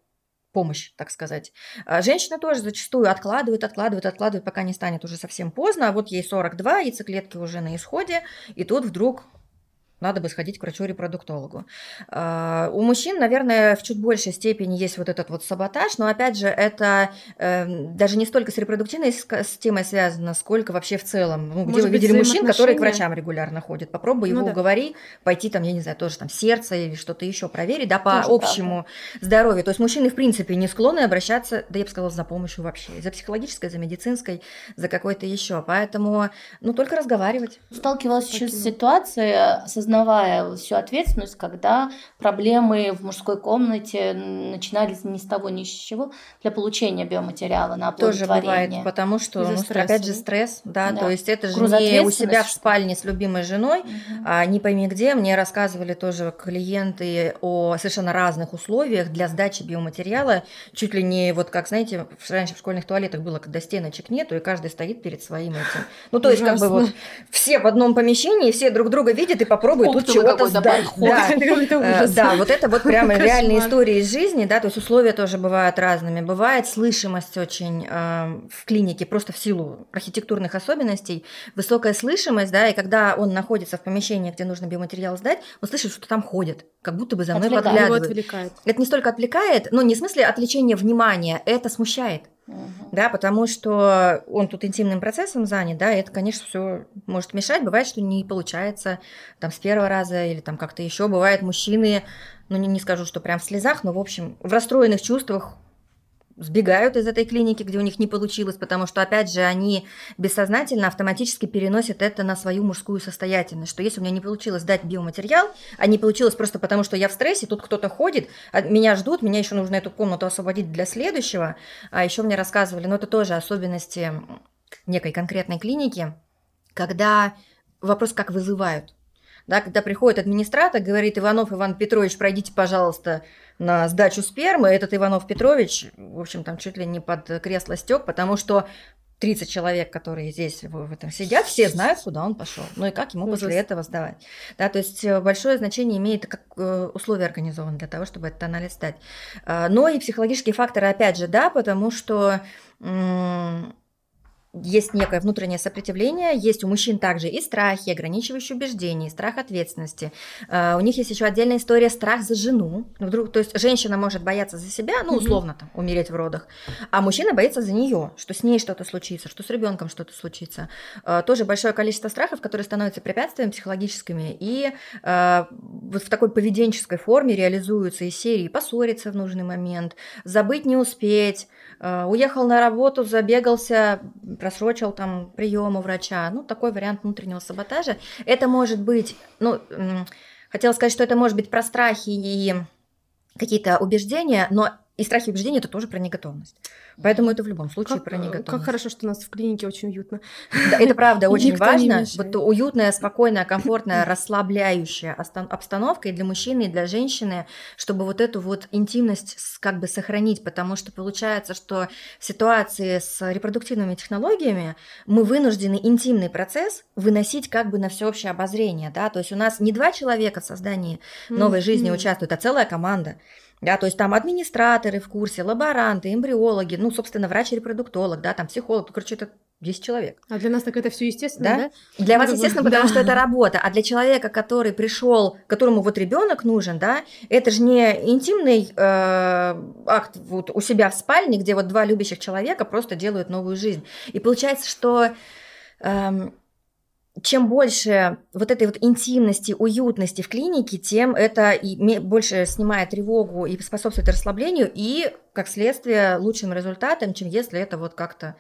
помощь, так сказать. А Женщины тоже зачастую откладывают, откладывают, откладывают, пока не станет уже совсем поздно, а вот ей 42, яйцеклетки уже на исходе, и тут вдруг надо бы сходить к врачу-репродуктологу. А, У мужчин, наверное, в чуть большей степени есть вот этот вот саботаж, но опять же, это эм, даже не столько с репродуктивной ска- системой связано, сколько вообще в целом. Ну, где Может вы видели мужчин, которые к врачам регулярно ходят? Попробуй его Ну да. уговори, пойти там, я не знаю, тоже там сердце или что-то еще проверить, да, по Тоже общему здоровью. То есть мужчины, в принципе, не склонны обращаться, да я бы сказала, за помощью вообще. За психологической, за медицинской, за какой-то еще. Поэтому, ну, только разговаривать. Сталкивалась еще с Таким. ситуацией, осознавая осознавая всю ответственность, когда проблемы в мужской комнате начинались ни с того ни с чего для получения биоматериала на Тоже бывает, потому что, ну, опять же, стресс, да, да, то есть это же не у себя в спальне с любимой женой, угу. а не пойми где, мне рассказывали тоже клиенты о совершенно разных условиях для сдачи биоматериала, чуть ли не вот как, знаете, раньше в школьных туалетах было, когда стеночек нету, и каждый стоит перед своим этим. Ну, то есть, как бы вот все в одном помещении, все друг друга видят и попробуют тут чего-то сдать. Да. Э, да, вот это вот прямо реальные истории из жизни, да, то есть условия тоже бывают разными. Бывает слышимость очень э, в клинике просто в силу архитектурных особенностей, высокая слышимость, да, и когда он находится в помещении, где нужно биоматериал сдать, он слышит, что там ходит, как будто бы за мной Отвлекает. подглядывают. Это не столько отвлекает, но не в смысле отвлечения внимания, это смущает. Угу. Да, потому что он тут интимным процессом занят, да, и это, конечно, все может мешать. Бывает, что не получается там с первого раза или там как-то еще. Бывает, мужчины, ну не, не скажу, что прям в слезах, но в общем в расстроенных чувствах сбегают из этой клиники, где у них не получилось, потому что, опять же, они бессознательно автоматически переносят это на свою мужскую состоятельность, что если у меня не получилось дать биоматериал, а не получилось просто потому, что я в стрессе, тут кто-то ходит, а меня ждут, меня еще нужно эту комнату освободить для следующего, а еще мне рассказывали, но это тоже особенности некой конкретной клиники, когда вопрос, как вызывают. Да, когда приходит администратор, говорит, Иванов Иван Петрович, пройдите, пожалуйста, на сдачу спермы, этот Иванов Петрович, в общем, там чуть ли не под кресло стек, потому что 30 человек, которые здесь в этом сидят, все знают, куда он пошел. Ну и как ему Ужас. после этого сдавать. Да, то есть э, большое значение имеет, как э, условия организованы для того, чтобы этот анализ сдать. А, но и психологические факторы, опять же, да, потому что есть некое внутреннее сопротивление, есть у мужчин также и страхи, ограничивающие убеждения, и страх ответственности. Uh, у них есть еще отдельная история страх за жену. Вдруг, то есть женщина может бояться за себя, ну условно там умереть в родах, а мужчина боится за нее, что с ней что-то случится, что с ребенком что-то случится. Uh, тоже большое количество страхов, которые становятся препятствиями психологическими и uh, вот в такой поведенческой форме реализуются из серии поссориться в нужный момент, забыть не успеть, уехал на работу, забегался просрочил там прием у врача. Ну, такой вариант внутреннего саботажа. Это может быть, ну, хотела сказать, что это может быть про страхи и какие-то убеждения, но и страхи и убеждения это тоже про неготовность. Поэтому это в любом случае как, про неготовность. Как хорошо, что у нас в клинике очень уютно. Да, это правда очень важно. Вот уютная, спокойная, комфортная, расслабляющая обстановка и для мужчины, и для женщины, чтобы вот эту вот интимность как бы сохранить, потому что получается, что в ситуации с репродуктивными технологиями мы вынуждены интимный процесс выносить как бы на всеобщее обозрение, да, то есть у нас не два человека в создании новой жизни участвуют, а целая команда. Да, то есть там администраторы в курсе, лаборанты, эмбриологи, ну, собственно, врач-репродуктолог, да, там психолог, ну, короче, это 10 человек. А для нас так это все естественно, да? да? Для вас естественно, потому да. что это работа, а для человека, который пришел, которому вот ребенок нужен, да, это же не интимный э, акт вот у себя в спальне, где вот два любящих человека просто делают новую жизнь. И получается, что э, чем больше вот этой вот интимности, уютности в клинике, тем это и больше снимает тревогу и способствует расслаблению, и, как следствие, лучшим результатам, чем если это вот как-то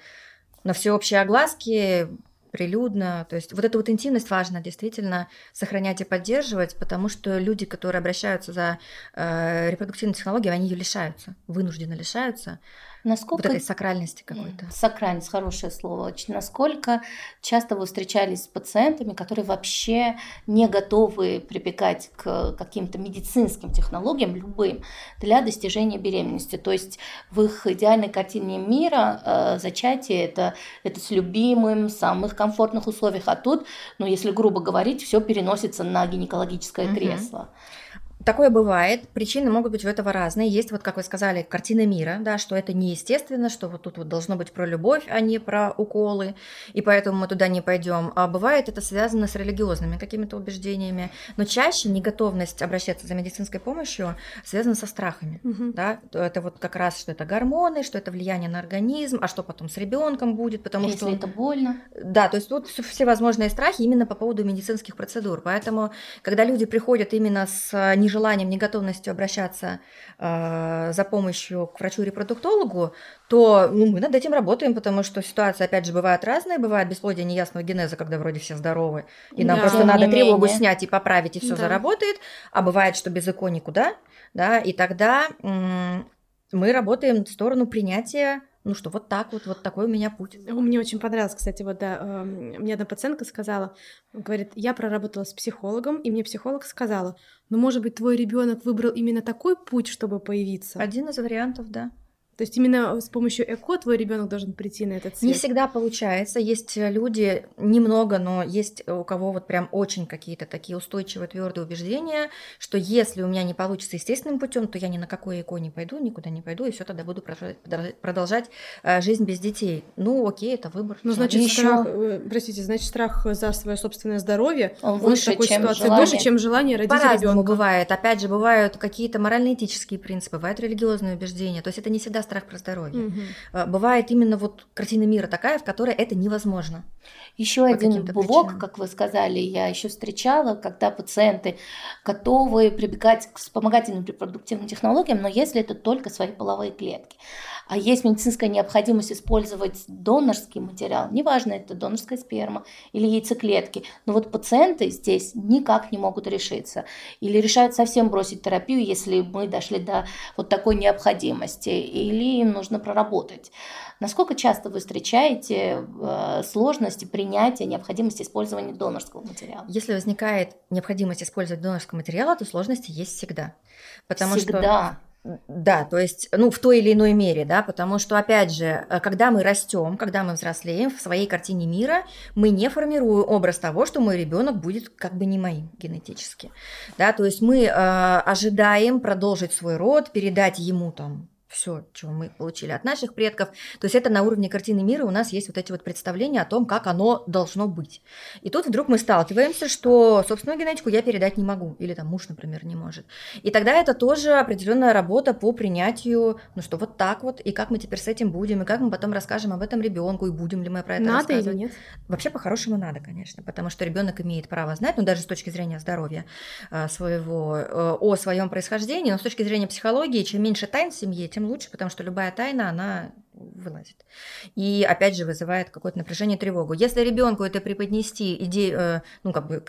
на всеобщие огласки, прилюдно. То есть вот эту вот интимность важно действительно сохранять и поддерживать, потому что люди, которые обращаются за э, репродуктивной технологией, они ее лишаются, вынужденно лишаются. Насколько... Вот этой сакральности какой-то. Сакральность, хорошее слово. Насколько часто вы встречались с пациентами, которые вообще не готовы прибегать к каким-то медицинским технологиям, любым, для достижения беременности? То есть в их идеальной картине мира э, зачатие это, это с любимым, в самых комфортных условиях, а тут, ну если грубо говорить, все переносится на гинекологическое угу. кресло. Такое бывает. Причины могут быть у этого разные. Есть вот, как вы сказали, картина мира, да, что это неестественно, что вот тут вот должно быть про любовь, а не про уколы, и поэтому мы туда не пойдем. А бывает это связано с религиозными какими-то убеждениями. Но чаще неготовность обращаться за медицинской помощью связана со страхами. Угу. Да? Это вот как раз, что это гормоны, что это влияние на организм, а что потом с ребенком будет, потому Если что... Если это больно. Да, то есть тут все возможные страхи именно по поводу медицинских процедур. Поэтому, когда люди приходят именно с нежеланием, неготовностью обращаться э, за помощью к врачу-репродуктологу, то ну, мы над этим работаем, потому что ситуация, опять же, бывает разная, бывает бесплодие неясного генеза, когда вроде все здоровы, и нам Да. просто надо не тревогу менее. снять и поправить, и все Да. заработает, а бывает, что без ЭКО никуда, да, и тогда м, мы работаем в сторону принятия, ну что вот так вот, вот такой у меня путь. Мне очень понравилось, кстати, вот да, эм, мне одна пациентка сказала, говорит, я проработала с психологом, и мне психолог сказала, ну, может быть, твой ребенок выбрал именно такой путь, чтобы появиться. Один из вариантов, да. То есть именно с помощью ЭКО твой ребенок должен прийти на этот свет. Не всегда получается. Есть э, люди, немного, но есть у кого вот прям очень какие-то такие устойчивые, твердые убеждения, что если у меня не получится естественным путем, то я ни на какое ЭКО не пойду, никуда не пойду, и все тогда буду продолжать, продолжать э, жизнь без детей. Ну, окей, это выбор. Ну, значит, Ещё- страх, э, простите, значит, страх за свое собственное здоровье Он в выше, такой чем ситуации желание. выше, чем желание родить По-разному ребенка. бывает. Опять же, бывают какие-то морально-этические принципы, бывают религиозные убеждения. То есть это не всегда страх про здоровье. Э, Бывает именно вот картина мира такая, в которой это невозможно. Еще один блок, причинам. как вы сказали, я еще встречала, когда пациенты готовы прибегать к вспомогательным репродуктивным технологиям, но если это только свои половые клетки. А есть медицинская необходимость использовать донорский материал, неважно, это донорская сперма или яйцеклетки, но вот пациенты здесь никак не могут решиться. Или решают совсем бросить терапию, если мы дошли до вот такой необходимости, или им нужно проработать. Насколько часто вы встречаете э, сложности принятия необходимости использования донорского материала? Если возникает необходимость использовать донорский материал, то сложности есть всегда. Потому что Всегда. Да, то есть, ну, в той или иной мере, да, потому что, опять же, э, когда мы растем, когда мы взрослеем в своей картине мира, мы не формируем образ того, что мой ребенок будет как бы не моим генетически, да, то есть мы э, ожидаем продолжить свой род, передать ему там все, чего мы получили от наших предков. То есть это на уровне картины мира у нас есть вот эти вот представления о том, как оно должно быть. И тут вдруг мы сталкиваемся, что собственную генетику я передать не могу, или там муж, например, не может. И тогда это тоже определенная работа по принятию, ну что вот так вот, и как мы теперь с этим будем, и как мы потом расскажем об этом ребенку, и будем ли мы про это Надо или рассказывать. нет? Вообще по-хорошему надо, конечно, потому что ребенок имеет право знать, ну даже с точки зрения здоровья э, своего, э, о своем происхождении, но с точки зрения психологии, чем меньше тайн в семье, тем лучше, потому что любая тайна, она вылазит. И опять же вызывает какое-то напряжение, тревогу. Если ребенку это преподнести идею, э, ну как бы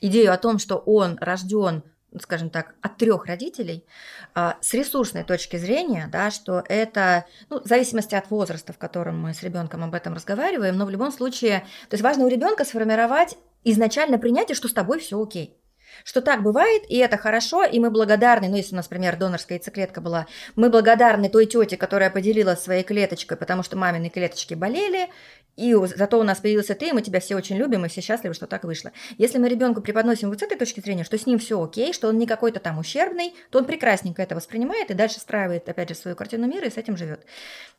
идею о том, что он рожден скажем так, от трех родителей, а, с ресурсной точки зрения, да, что это, ну, в зависимости от возраста, в котором мы с ребенком об этом разговариваем, но в любом случае, то есть важно у ребенка сформировать изначально принятие, что с тобой все окей. Что так бывает, и это хорошо, и мы благодарны, ну, если у нас, например, донорская яйцеклетка была, мы благодарны той тете, которая поделилась своей клеточкой, потому что мамины клеточки болели, и зато у нас появился ты, и мы тебя все очень любим, и все счастливы, что так вышло. Если мы ребенку преподносим вот с этой точки зрения, что с ним все окей, что он не какой-то там ущербный, то он прекрасненько это воспринимает и дальше встраивает, опять же, свою картину мира и с этим живет.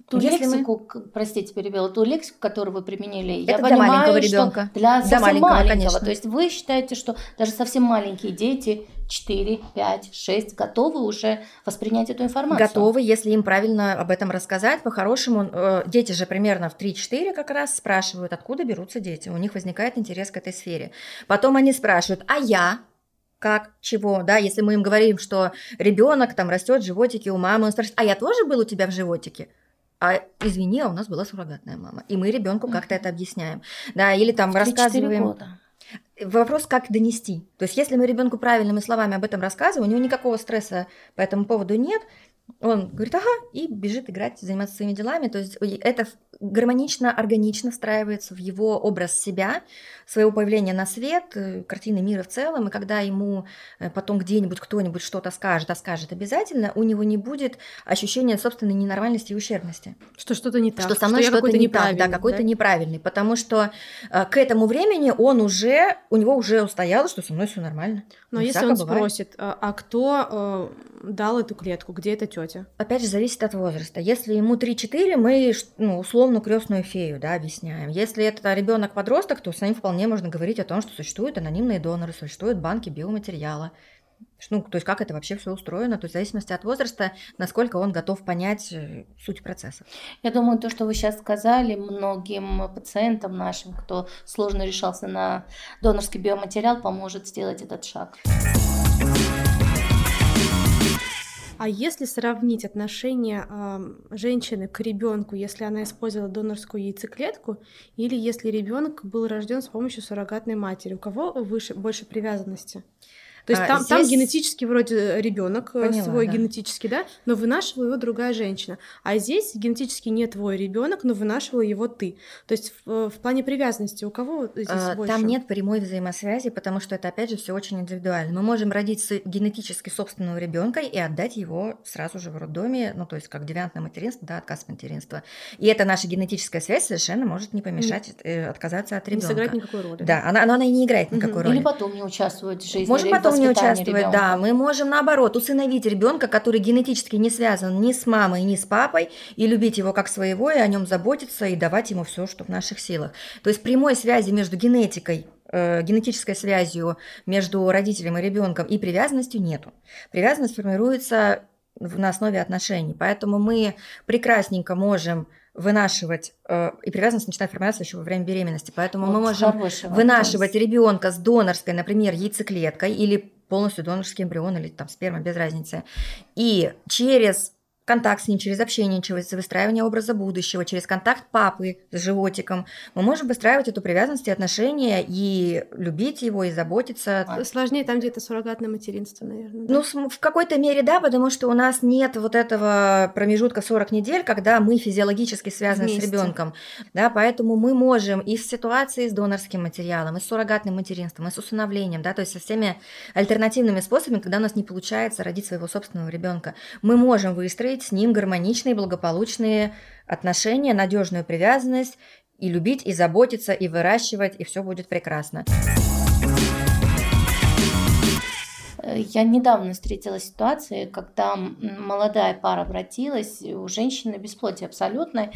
Ту Если мы- лексику, к- простите, перебила, ту лексику, которую вы применили, я Это для понимаю, маленького что ребенка. Для Для совсем маленького, маленького. конечно. То есть вы считаете, что даже совсем маленькие дети, 4, 5, 6, готовы уже воспринять эту информацию? Готовы, если им правильно об этом рассказать. По-хорошему, э, дети же примерно в 3-4 как раз спрашивают, откуда берутся дети. У них возникает интерес к этой сфере. Потом они спрашивают, а я? Как, чего, да, если мы им говорим, что ребенок там растет в животике у мамы, он спрашивает, а я тоже был у тебя в животике? А извини, а у нас была суррогатная мама. И мы ребенку как-то это объясняем. Да, или там В 3-4 рассказываем. года. Вопрос, как донести. То есть, если мы ребенку правильными словами об этом рассказываем, у него никакого стресса по этому поводу нет, он говорит, ага, и бежит играть, заниматься своими делами. То есть это гармонично, органично встраивается в его образ себя, своего появления на свет, э, картины мира в целом. И когда ему э, потом где-нибудь кто-нибудь что-то скажет, а скажет обязательно, у него не будет ощущения собственной ненормальности и ущербности Что что-то не так. что со мной я что-то не так, да, какой-то неправильный, потому что э, к этому времени он уже, у него уже устоялось, что со мной все нормально. Но Ну, если он бывает. спросит, а, а кто дал эту клетку, где эта тетя? Опять же, зависит от возраста. Если ему 3-4, мы ну, условно крестную фею да, объясняем. Если это ребенок подросток то с ним вполне можно говорить о том, что существуют анонимные доноры, существуют банки биоматериала. Ну, то есть как это вообще все устроено, то есть в зависимости от возраста, насколько он готов понять э, суть процесса. Я думаю, то, что вы сейчас сказали, многим пациентам нашим, кто сложно решался на донорский биоматериал, поможет сделать этот шаг. А если сравнить отношение э, женщины к ребенку, если она использовала донорскую яйцеклетку, или если ребенок был рожден с помощью суррогатной матери, у кого выше, больше привязанности? То есть а, там, здесь... там генетически вроде ребенок э, свой да. генетически, да, но вынашивала его другая женщина. А здесь генетически не твой ребенок, но вынашивала его ты. То есть в, в плане привязанности у кого здесь а, больше? Там нет прямой взаимосвязи, потому что это опять же все очень индивидуально. Мы можем родить генетически собственного ребенка и отдать его сразу же в роддоме, ну то есть как девиантное материнство, да, отказ материнства. И эта наша генетическая связь совершенно может не помешать не, отказаться от ребенка. Не сыграть никакой роли. Да, она, она, она и не играет никакой угу. роли. Или потом не участвовать в жизни. Можем потом не участвовать, ребенка. да. Мы можем наоборот усыновить ребенка, который генетически не связан ни с мамой, ни с папой, и любить его как своего, и о нем заботиться, и давать ему все, что в наших силах. То есть прямой связи между генетикой э, генетической связью между родителем и ребенком и привязанностью нету. Привязанность формируется на основе отношений. Поэтому мы прекрасненько можем вынашивать, э, и привязанность начинает формироваться еще во время беременности. Поэтому вот мы можем вынашивать ребенка с донорской, например, яйцеклеткой или полностью донорский эмбрион или там сперма, без разницы. И через контакт с ним, через общение, через выстраивание образа будущего, через контакт папы с животиком, мы можем выстраивать эту привязанность и отношения и любить его, и заботиться. А сложнее там где-то суррогатное материнство, наверное. Да? Ну, в какой-то мере да, потому что у нас нет вот этого промежутка 40 недель, когда мы физиологически связаны Вместе. с ребенком. Да, поэтому мы можем и в ситуации с донорским материалом, и с суррогатным материнством, и с усыновлением, да, то есть со всеми альтернативными способами, когда у нас не получается родить своего собственного ребенка, мы можем выстроить строить с ним гармоничные, благополучные отношения, надежную привязанность, и любить, и заботиться, и выращивать, и все будет прекрасно. Я недавно встретила ситуацию, когда молодая пара обратилась, у женщины бесплодие абсолютное,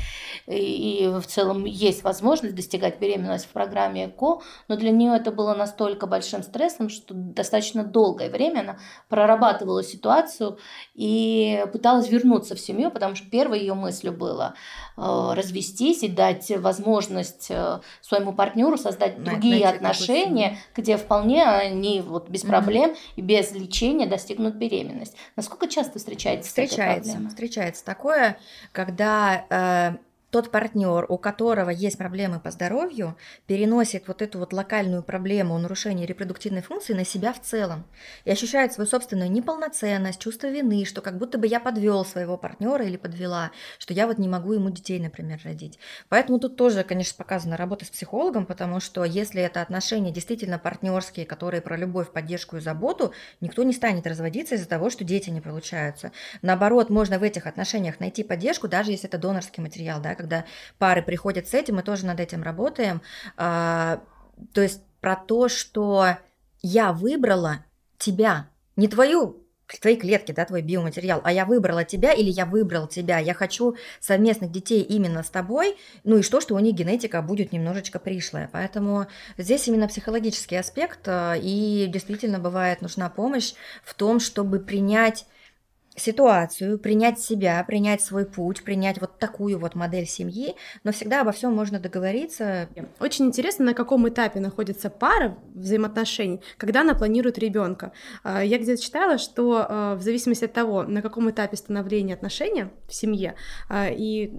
и в целом есть возможность достигать беременности в программе ЭКО, но для нее это было настолько большим стрессом, что достаточно долгое время она прорабатывала ситуацию и пыталась вернуться в семью, потому что первой ее мыслью было э, развестись и дать возможность э, своему партнеру создать другие Знаете, отношения, где вполне они вот без проблем и без без лечения достигнут беременность. Насколько часто встречается Встречается, встречается такое, когда э, тот партнер, у которого есть проблемы по здоровью, переносит вот эту вот локальную проблему нарушения репродуктивной функции на себя в целом и ощущает свою собственную неполноценность, чувство вины, что как будто бы я подвел своего партнера или подвела, что я вот не могу ему детей, например, родить. Поэтому тут тоже, конечно, показана работа с психологом, потому что если это отношения действительно партнерские, которые про любовь, поддержку и заботу, никто не станет разводиться из-за того, что дети не получаются. Наоборот, можно в этих отношениях найти поддержку, даже если это донорский материал, да, когда пары приходят с этим, мы тоже над этим работаем. А, то есть про то, что я выбрала тебя, не твою твои клетки, да, твой биоматериал, а я выбрала тебя или я выбрал тебя, я хочу совместных детей именно с тобой, ну и что, что у них генетика будет немножечко пришлая. Поэтому здесь именно психологический аспект, а, и действительно бывает нужна помощь в том, чтобы принять ситуацию, принять себя, принять свой путь, принять вот такую вот модель семьи, но всегда обо всем можно договориться. Очень интересно, на каком этапе находится пара взаимоотношений, когда она планирует ребенка. А, я где-то читала, что а, в зависимости от того, на каком этапе становления отношения в семье а, и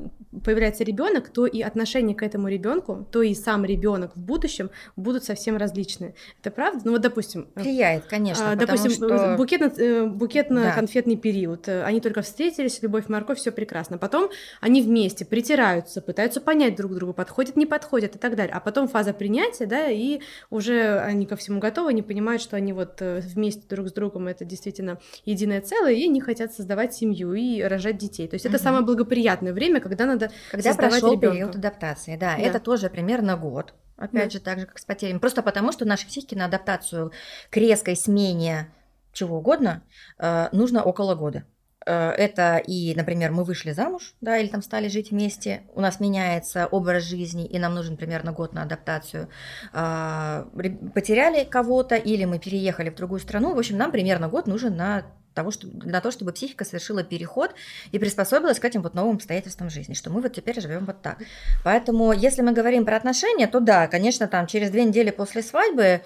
появляется ребенок, то и отношение к этому ребенку, то и сам ребенок в будущем будут совсем различные. Это правда? Ну вот, допустим... Влияет, конечно. Допустим, что... букетно-конфетный э, да. период период. Э, они только встретились, любовь, морковь, все прекрасно. Потом они вместе притираются, пытаются понять друг друга, подходят, не подходят и так далее. А потом фаза принятия, да, и уже они ко всему готовы, они понимают, что они вот э, вместе друг с другом это действительно единое целое, и не хотят создавать семью и рожать детей. То есть это угу. самое благоприятное время, когда надо когда создавать прошел ребенка. период адаптации, да, да, это тоже примерно год. Опять да. же, так же, как с потерями. Просто потому, что наши психики на адаптацию к резкой смене чего угодно, э, нужно около года. Э, это и, например, мы вышли замуж, да, или там стали жить вместе, у нас меняется образ жизни, и нам нужен примерно год на адаптацию. А, потеряли кого-то, или мы переехали в другую страну, в общем, нам примерно год нужен на того, что, на то, чтобы психика совершила переход и приспособилась к этим вот новым обстоятельствам жизни, что мы вот теперь живем вот так. Поэтому, если мы говорим про отношения, то да, конечно, там через две недели после свадьбы,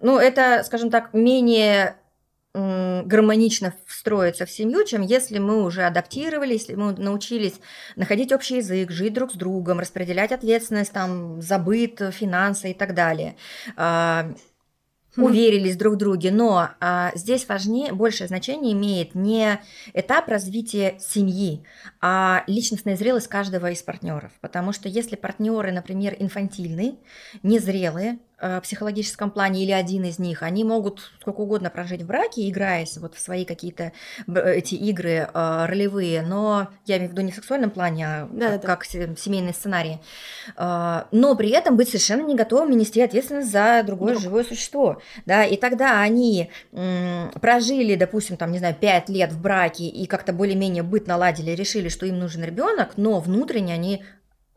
ну, это, скажем так, менее гармонично встроиться в семью, чем если мы уже адаптировались, если мы научились находить общий язык, жить друг с другом, распределять ответственность там за быт, финансы и так далее. Хм. уверились друг в друге, но а, здесь важнее, большее значение имеет не этап развития семьи, а личностная зрелость каждого из партнеров. Потому что если партнеры, например, инфантильны, незрелые, психологическом плане или один из них, они могут сколько угодно прожить в браке, играясь вот в свои какие-то эти игры э, ролевые, но я имею в виду не в сексуальном плане, а да, как, да. как семейные сценарии, э, но при этом быть совершенно не готовыми нести ответственность за другое Друг. живое существо, да, и тогда они прожили, допустим, там, не знаю, пять лет в браке и как-то более-менее быт наладили, решили, что им нужен ребенок, но внутренне они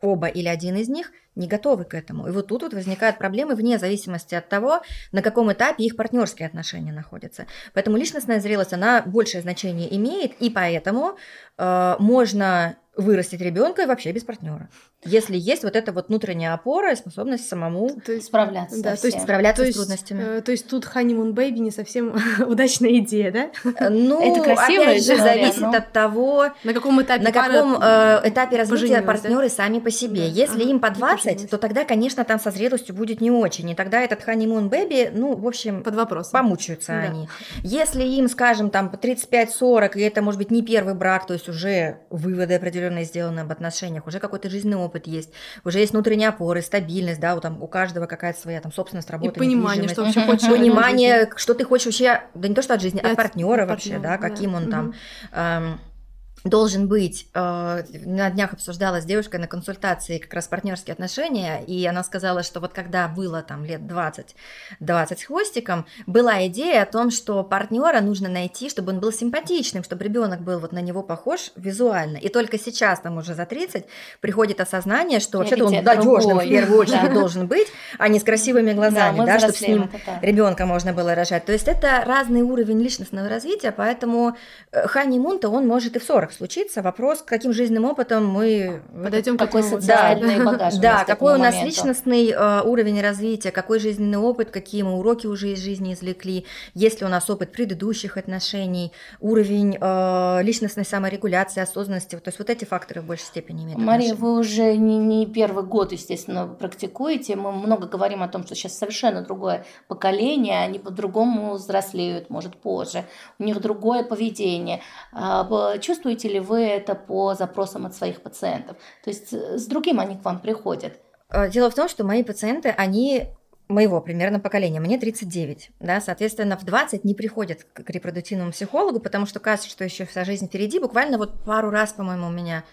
оба или один из них не готовы к этому. И вот тут вот возникают проблемы вне зависимости от того, на каком этапе их партнерские отношения находятся. Поэтому личностная зрелость, она большее значение имеет, и поэтому э, можно вырастить ребенка и вообще без партнера если есть вот эта вот внутренняя опора и способность самому то есть справляться, да, то есть справляться то с трудностями. Э, то есть тут honeymoon baby не совсем удачная идея, да? Э, ну, это красиво, опять же, зависит но... от того, на каком этапе, на каком э, этапе развития партнеры да? сами по себе. Да. Если ага, им по 20, то тогда, конечно, там со зрелостью будет не очень, и тогда этот honeymoon baby, ну, в общем, под вопросом. помучаются да. они. Если им, скажем, там по 35-40, и это может быть не первый брак, то есть уже выводы определенные сделаны об отношениях, уже какой-то жизненный опыт есть, уже есть внутренние опоры, стабильность, да, у, там, у каждого какая-то своя там собственность, работа, И понимание, что вообще хочешь. Понимание, что ты хочешь вообще, да не то, что от жизни, от партнера вообще, да, каким он там должен быть. Э, на днях обсуждала с девушкой на консультации как раз партнерские отношения, и она сказала, что вот когда было там лет 20, 20 с хвостиком, была идея о том, что партнера нужно найти, чтобы он был симпатичным, чтобы ребенок был вот на него похож визуально. И только сейчас, там уже за 30, приходит осознание, что вообще-то он надежным в первую очередь должен быть, а не с красивыми глазами, да, да чтобы с ним ребенка можно было рожать. То есть это разный уровень личностного развития, поэтому э, Хани Мунта он может и в 40 случиться. Вопрос, каким жизненным опытом мы подойдем, какой социальный да, багаж. Да, какой у нас моменту. личностный э, уровень развития, какой жизненный опыт, какие мы уроки уже из жизни извлекли, есть ли у нас опыт предыдущих отношений, уровень э, личностной саморегуляции, осознанности. То есть вот эти факторы в большей степени имеют Мария, отношение. вы уже не, не первый год, естественно, практикуете. Мы много говорим о том, что сейчас совершенно другое поколение, они по-другому взрослеют, может, позже. У них другое поведение. А, чувствуете Чувствуете ли вы это по запросам от своих пациентов? То есть э, с другим они к вам приходят? Э, дело в том, что мои пациенты, они моего примерно поколения, мне 39, да, соответственно, в 20 не приходят к репродуктивному психологу, потому что кажется, что еще вся жизнь впереди. Буквально вот пару раз, по-моему, у меня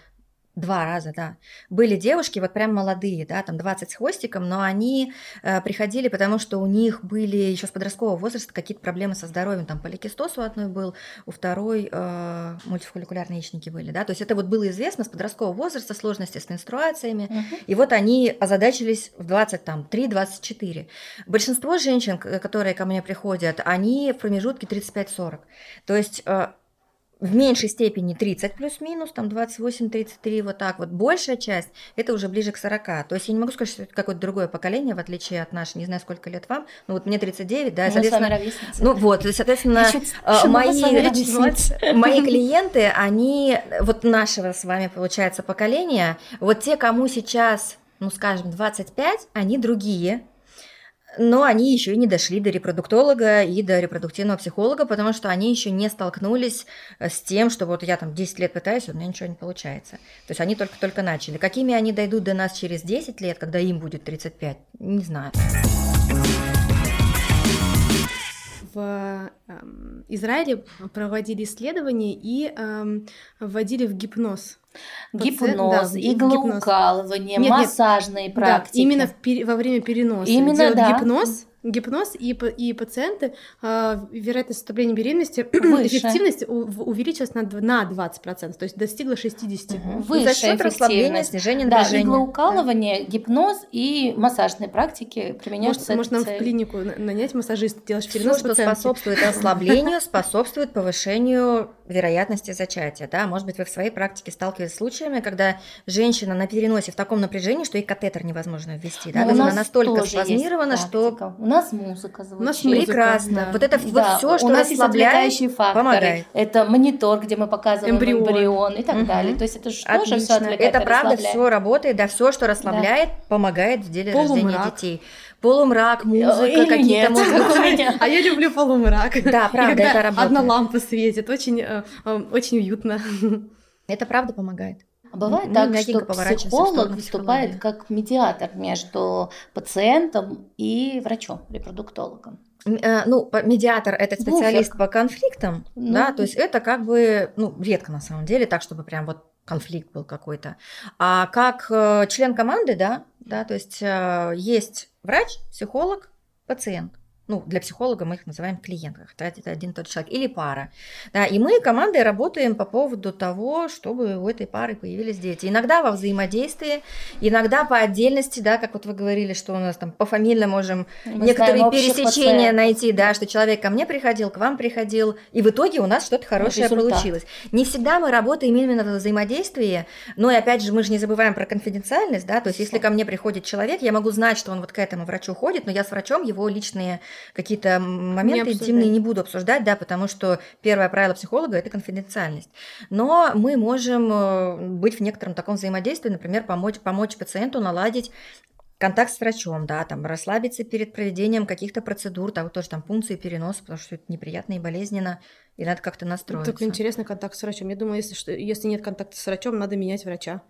Два раза, да. Были девушки, вот прям молодые, да, там 20 с хвостиком, но они э, приходили, потому что у них были еще с подросткового возраста какие-то проблемы со здоровьем. Там поликистоз у одной был, у второй э, мультифолликулярные яичники были, да. То есть это вот было известно с подросткового возраста, сложности с менструациями. Uh-huh. И вот они озадачились в 23-24. Большинство женщин, которые ко мне приходят, они в промежутке 35-40. То есть э, в меньшей степени 30 плюс-минус, там 28-33, вот так вот. Большая часть это уже ближе к 40. То есть я не могу сказать, что это какое-то другое поколение, в отличие от нашего, не знаю, сколько лет вам, но вот мне 39, да, Мы соответственно... Ну вот, соответственно, э, мои, мои клиенты, они, вот нашего с вами, получается, поколения, вот те, кому сейчас, ну скажем, 25, они другие, но они еще и не дошли до репродуктолога и до репродуктивного психолога, потому что они еще не столкнулись э, с тем, что вот я там 10 лет пытаюсь, у меня ничего не получается. То есть они только-только начали. Какими они дойдут до нас через 10 лет, когда им будет 35, не знаю в э, Израиле проводили исследования и э, вводили в гипноз. Гипноз, да, иглоукалывание, нет, массажные нет, практики. Да, именно в, во время переноса. Именно, Делать да. гипноз гипноз, и, и пациенты, э, вероятность вступления беременности, эффективность увеличилась на, на 20%, то есть достигла 60%. Угу. Высшая эффективность. снижение да, напряжения. иглоукалывание, да. гипноз и массажные практики применяются. Может, можно в клинику нанять массажиста, делаешь перенос Все, что способствует ослаблению, способствует повышению вероятности зачатия, да, может быть, вы в своей практике сталкивались с случаями, когда женщина на переносе в таком напряжении, что и катетер невозможно ввести, да, Но то у есть она нас настолько спазмирована, что. У нас музыка звучит. У нас музыка, прекрасно, да. вот это Да, вот все, что у нас расслабляет, отвлекающие факторы. помогает. Это монитор, где мы показываем Эмбрион. эмбрион, и так Мгм. далее. То есть это же тоже все отвлекает Это правда все работает, да, все, что расслабляет, помогает в деле рождения Полумрак. детей. Полумрак, музыка, Или какие-то нет, музыки. как у меня. А я люблю полумрак. Да, И правда, когда это работает. Одна лампа светит, очень, э, э, очень уютно. Это правда помогает. А Бывает Ну, так, что психолог выступает как медиатор между пациентом и врачом, репродуктологом. Э, Ну, медиатор это Буфер. специалист по конфликтам, Ну. да, то есть это как бы, ну, редко на самом деле, так, чтобы прям вот конфликт был какой-то. А как э, член команды, да, да, то есть э, есть врач, психолог, пациент. Ну, для психолога мы их называем клиентами, хотя это один и тот же человек, или пара. Да, и мы командой работаем по поводу того, чтобы у этой пары появились дети. Иногда во взаимодействии, иногда по отдельности, да, как вот вы говорили, что у нас там по фамилии можем Мы некоторые пересечения пациентов. найти, да, что человек ко мне приходил, к вам приходил, и в итоге у нас что-то хорошее Результат. получилось. Не всегда мы работаем именно в взаимодействии, но и опять же мы же не забываем про конфиденциальность, да, то есть если ко мне приходит человек, я могу знать, что он вот к этому врачу ходит, но я с врачом его личные какие-то моменты обсуждать. интимные не буду обсуждать, да, потому что первое правило психолога – это конфиденциальность. Но мы можем э, быть в некотором таком взаимодействии, например, помочь, помочь пациенту наладить контакт с врачом, да, там расслабиться перед проведением каких-то процедур, там тоже там пункции, перенос, потому что это неприятно и болезненно, и надо как-то настроиться. Такой интересный контакт с врачом. Я думаю, если, что, если нет контакта с врачом, надо менять врача.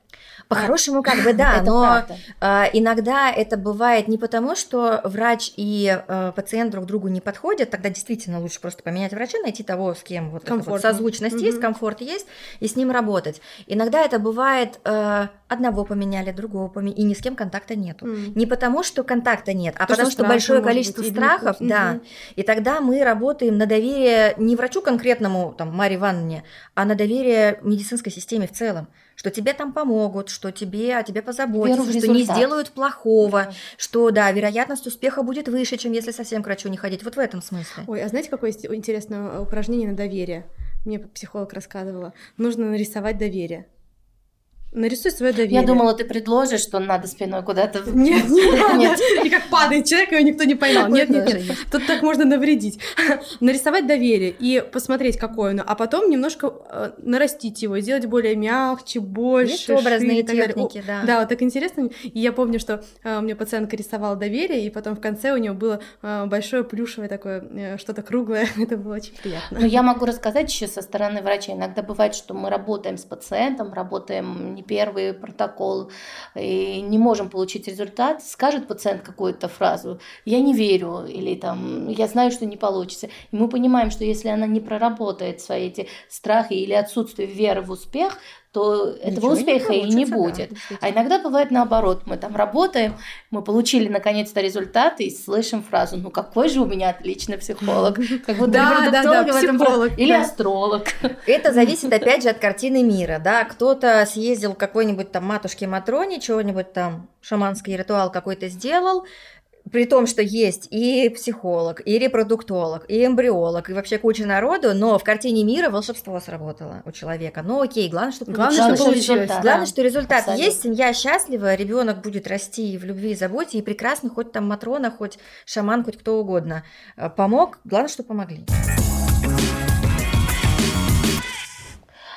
По-хорошему, как бы да, но правда. а, иногда это бывает не потому, что врач и э, пациент друг другу не подходят, тогда действительно лучше просто поменять врача, найти того, с кем вот, вот созвучность Мгм. есть, комфорт есть, и с ним работать. Иногда это бывает э, одного поменяли, другого поменяли, и ни с кем контакта нету. М. Не потому, что контакта нет, а Тоже потому, что страшно, большое количество быть, страхов, да. Мгм. И тогда мы работаем на доверие не врачу конкретному, там, Марье Ивановне, а на доверие медицинской системе в целом. Что тебе там помогут, что тебе о тебе позаботятся, что не сделают плохого, Да. что, да, вероятность успеха будет выше, чем если совсем к врачу не ходить. Вот в этом смысле. Ой, а знаете, какое интересное упражнение на доверие? Мне психолог рассказывала. Нужно нарисовать доверие. Нарисуй свое доверие. Я думала, ты предложишь, что надо спиной куда-то... Нет, нет, Нет. И как падает человек, его никто не поймал. Нет, нет, нет. Тут так можно навредить. Нарисовать доверие и посмотреть, какое оно, а потом немножко э, нарастить его, сделать более мягче, больше. Есть образные техники, да. Да, вот так интересно. И я помню, что э, у меня пациентка рисовала доверие, и потом в конце у нее было э, большое плюшевое такое, э, что-то круглое. Это было очень приятно. Но я могу рассказать еще со стороны врача. Иногда бывает, что мы работаем с пациентом, работаем не первый протокол, и не можем получить результат. Скажет пациент какую-то фразу, я не верю, или там, я знаю, что не получится. И мы понимаем, что если она не проработает свои эти страхи или отсутствие веры в успех, то этого Ничего не успеха и не да, будет. действительно. А иногда бывает наоборот. Мы там работаем, мы получили наконец-то результат и слышим фразу, ну какой же у меня отличный психолог. Как будто Да, да, да, этом психолог, про- Или да. астролог. Это зависит, опять же, от картины мира, да. Кто-то съездил к какой-нибудь там матушке Матроне, чего-нибудь там, шаманский ритуал какой-то сделал, при том, что есть и психолог, и репродуктолог, и эмбриолог, и вообще куча народу, но в картине мира волшебство сработало у человека. Ну окей, главное, что Главное, получилось. что получилось. результат. Главное, Да, что результат абсолютно. есть, семья счастлива, ребенок будет расти в любви и заботе, и прекрасно, хоть там Матрона, хоть шаман, хоть кто угодно э, помог, главное, что помогли.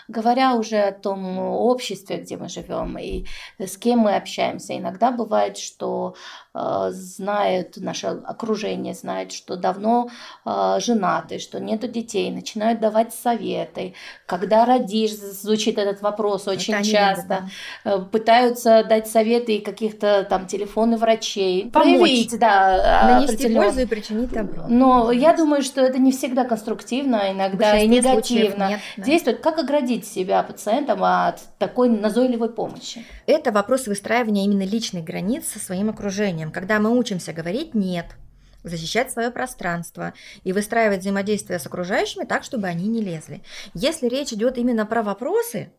Говоря уже о том обществе, где мы живем и с кем мы общаемся, иногда бывает, что э, знают наше окружение, знают, что давно э, женаты, что нету детей, начинают давать советы. Когда родишь, звучит этот вопрос очень Это часто. любят, Э, Пытаются дать советы и каких-то там телефоны врачей. Помочь. Проявить, да, Нанести определенно. пользу и причинить добро. Но я думаю, что это не всегда конструктивно, а иногда и негативно. нет, да. Действует. Как оградить себя пациентам от такой назойливой помощи? Это вопрос выстраивания именно личных границ со своим окружением. Когда мы учимся говорить «нет», защищать свое пространство и выстраивать взаимодействие с окружающими так, чтобы они не лезли. Если речь идет именно про вопросы,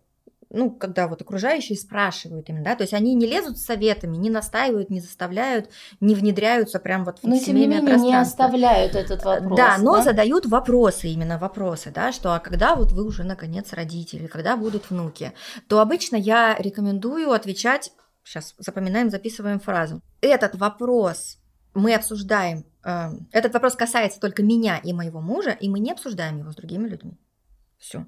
ну, когда вот окружающие спрашивают именно, да, то есть они не лезут с советами, не настаивают, не заставляют, не внедряются прям вот но, в семейное тем не менее, не оставляют этот вопрос. Да, но да? задают вопросы, именно вопросы, да, что а когда вот вы уже наконец родители, когда будут внуки, то обычно я рекомендую отвечать, сейчас запоминаем, записываем фразу. Этот вопрос мы обсуждаем, э, этот вопрос касается только меня и моего мужа, и мы не обсуждаем его с другими людьми. Все.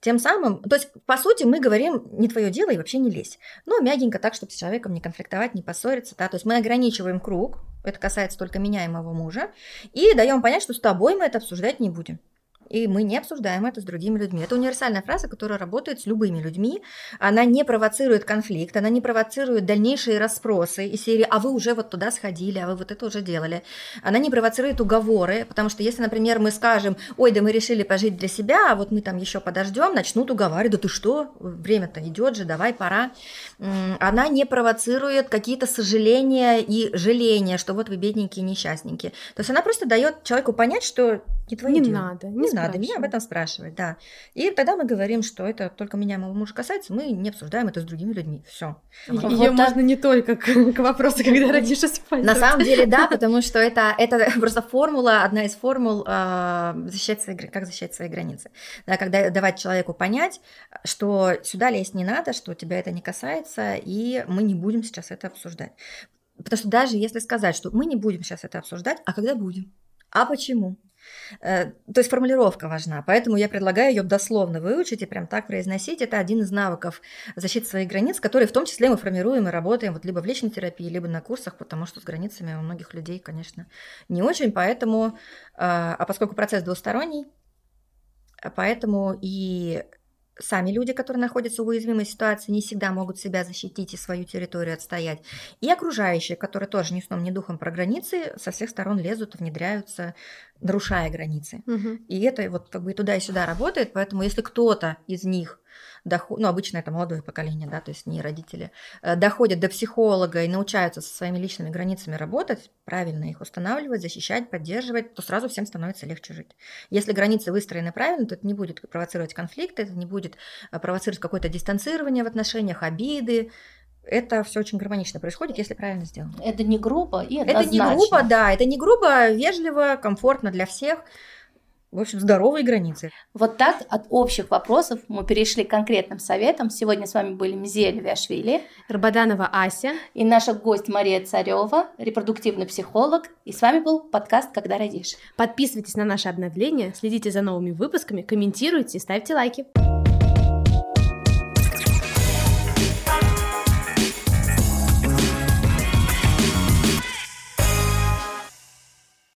Тем самым, то есть, по сути, мы говорим, не твое дело и вообще не лезь. Но мягенько так, чтобы с человеком не конфликтовать, не поссориться. Да? То есть мы ограничиваем круг, это касается только меня и моего мужа, и даем понять, что с тобой мы это обсуждать не будем и мы не обсуждаем это с другими людьми. Это универсальная фраза, которая работает с любыми людьми. Она не провоцирует конфликт, она не провоцирует дальнейшие расспросы из серии «а вы уже вот туда сходили, а вы вот это уже делали». Она не провоцирует уговоры, потому что если, например, мы скажем «ой, да мы решили пожить для себя, а вот мы там еще подождем», начнут уговаривать «да ты что, время-то идет же, давай, пора». Она не провоцирует какие-то сожаления и жаления, что вот вы бедненькие, несчастненькие. То есть она просто дает человеку понять, что не твое не дело. надо, не, не надо меня об этом спрашивать, да. И тогда мы говорим, что это только меня и моего мужа касается, мы не обсуждаем это с другими людьми. Все. Ее вот можно не только к, к вопросу, когда родишь, использовать. На самом деле, да, потому что это, это просто формула, одна из формул э, защищать свои, как защищать свои границы. Да, когда давать человеку понять, что сюда лезть не надо, что тебя это не касается, и мы не будем сейчас это обсуждать. Потому что даже если сказать, что мы не будем сейчас это обсуждать, а когда будем? А почему? Э, то есть формулировка важна, поэтому я предлагаю ее дословно выучить и прям так произносить. Это один из навыков защиты своих границ, которые в том числе мы формируем и работаем вот либо в личной терапии, либо на курсах, потому что с границами у многих людей, конечно, не очень, поэтому, а, а поскольку процесс двусторонний, поэтому и сами люди, которые находятся в уязвимой ситуации, не всегда могут себя защитить и свою территорию отстоять. И окружающие, которые тоже ни сном, ни духом про границы, со всех сторон лезут, внедряются, нарушая границы. Угу. И это вот как бы и туда, и сюда работает. Поэтому если кто-то из них доход, ну, обычно это молодое поколение, да, то есть не родители, э, доходят до психолога и научаются со своими личными границами работать, правильно их устанавливать, защищать, поддерживать, то сразу всем становится легче жить. Если границы выстроены правильно, то это не будет провоцировать конфликты, это не будет э, провоцировать какое-то дистанцирование в отношениях, обиды, это все очень гармонично происходит, если правильно сделано. Это не грубо и однозначно. Это не грубо, да, это не грубо, вежливо, комфортно для всех в общем, здоровые границы. Вот так от общих вопросов мы перешли к конкретным советам. Сегодня с вами были Мзея Левиашвили, Рабаданова Ася и наша гость Мария Царева, репродуктивный психолог. И с вами был подкаст «Когда родишь». Подписывайтесь на наши обновления, следите за новыми выпусками, комментируйте и ставьте лайки.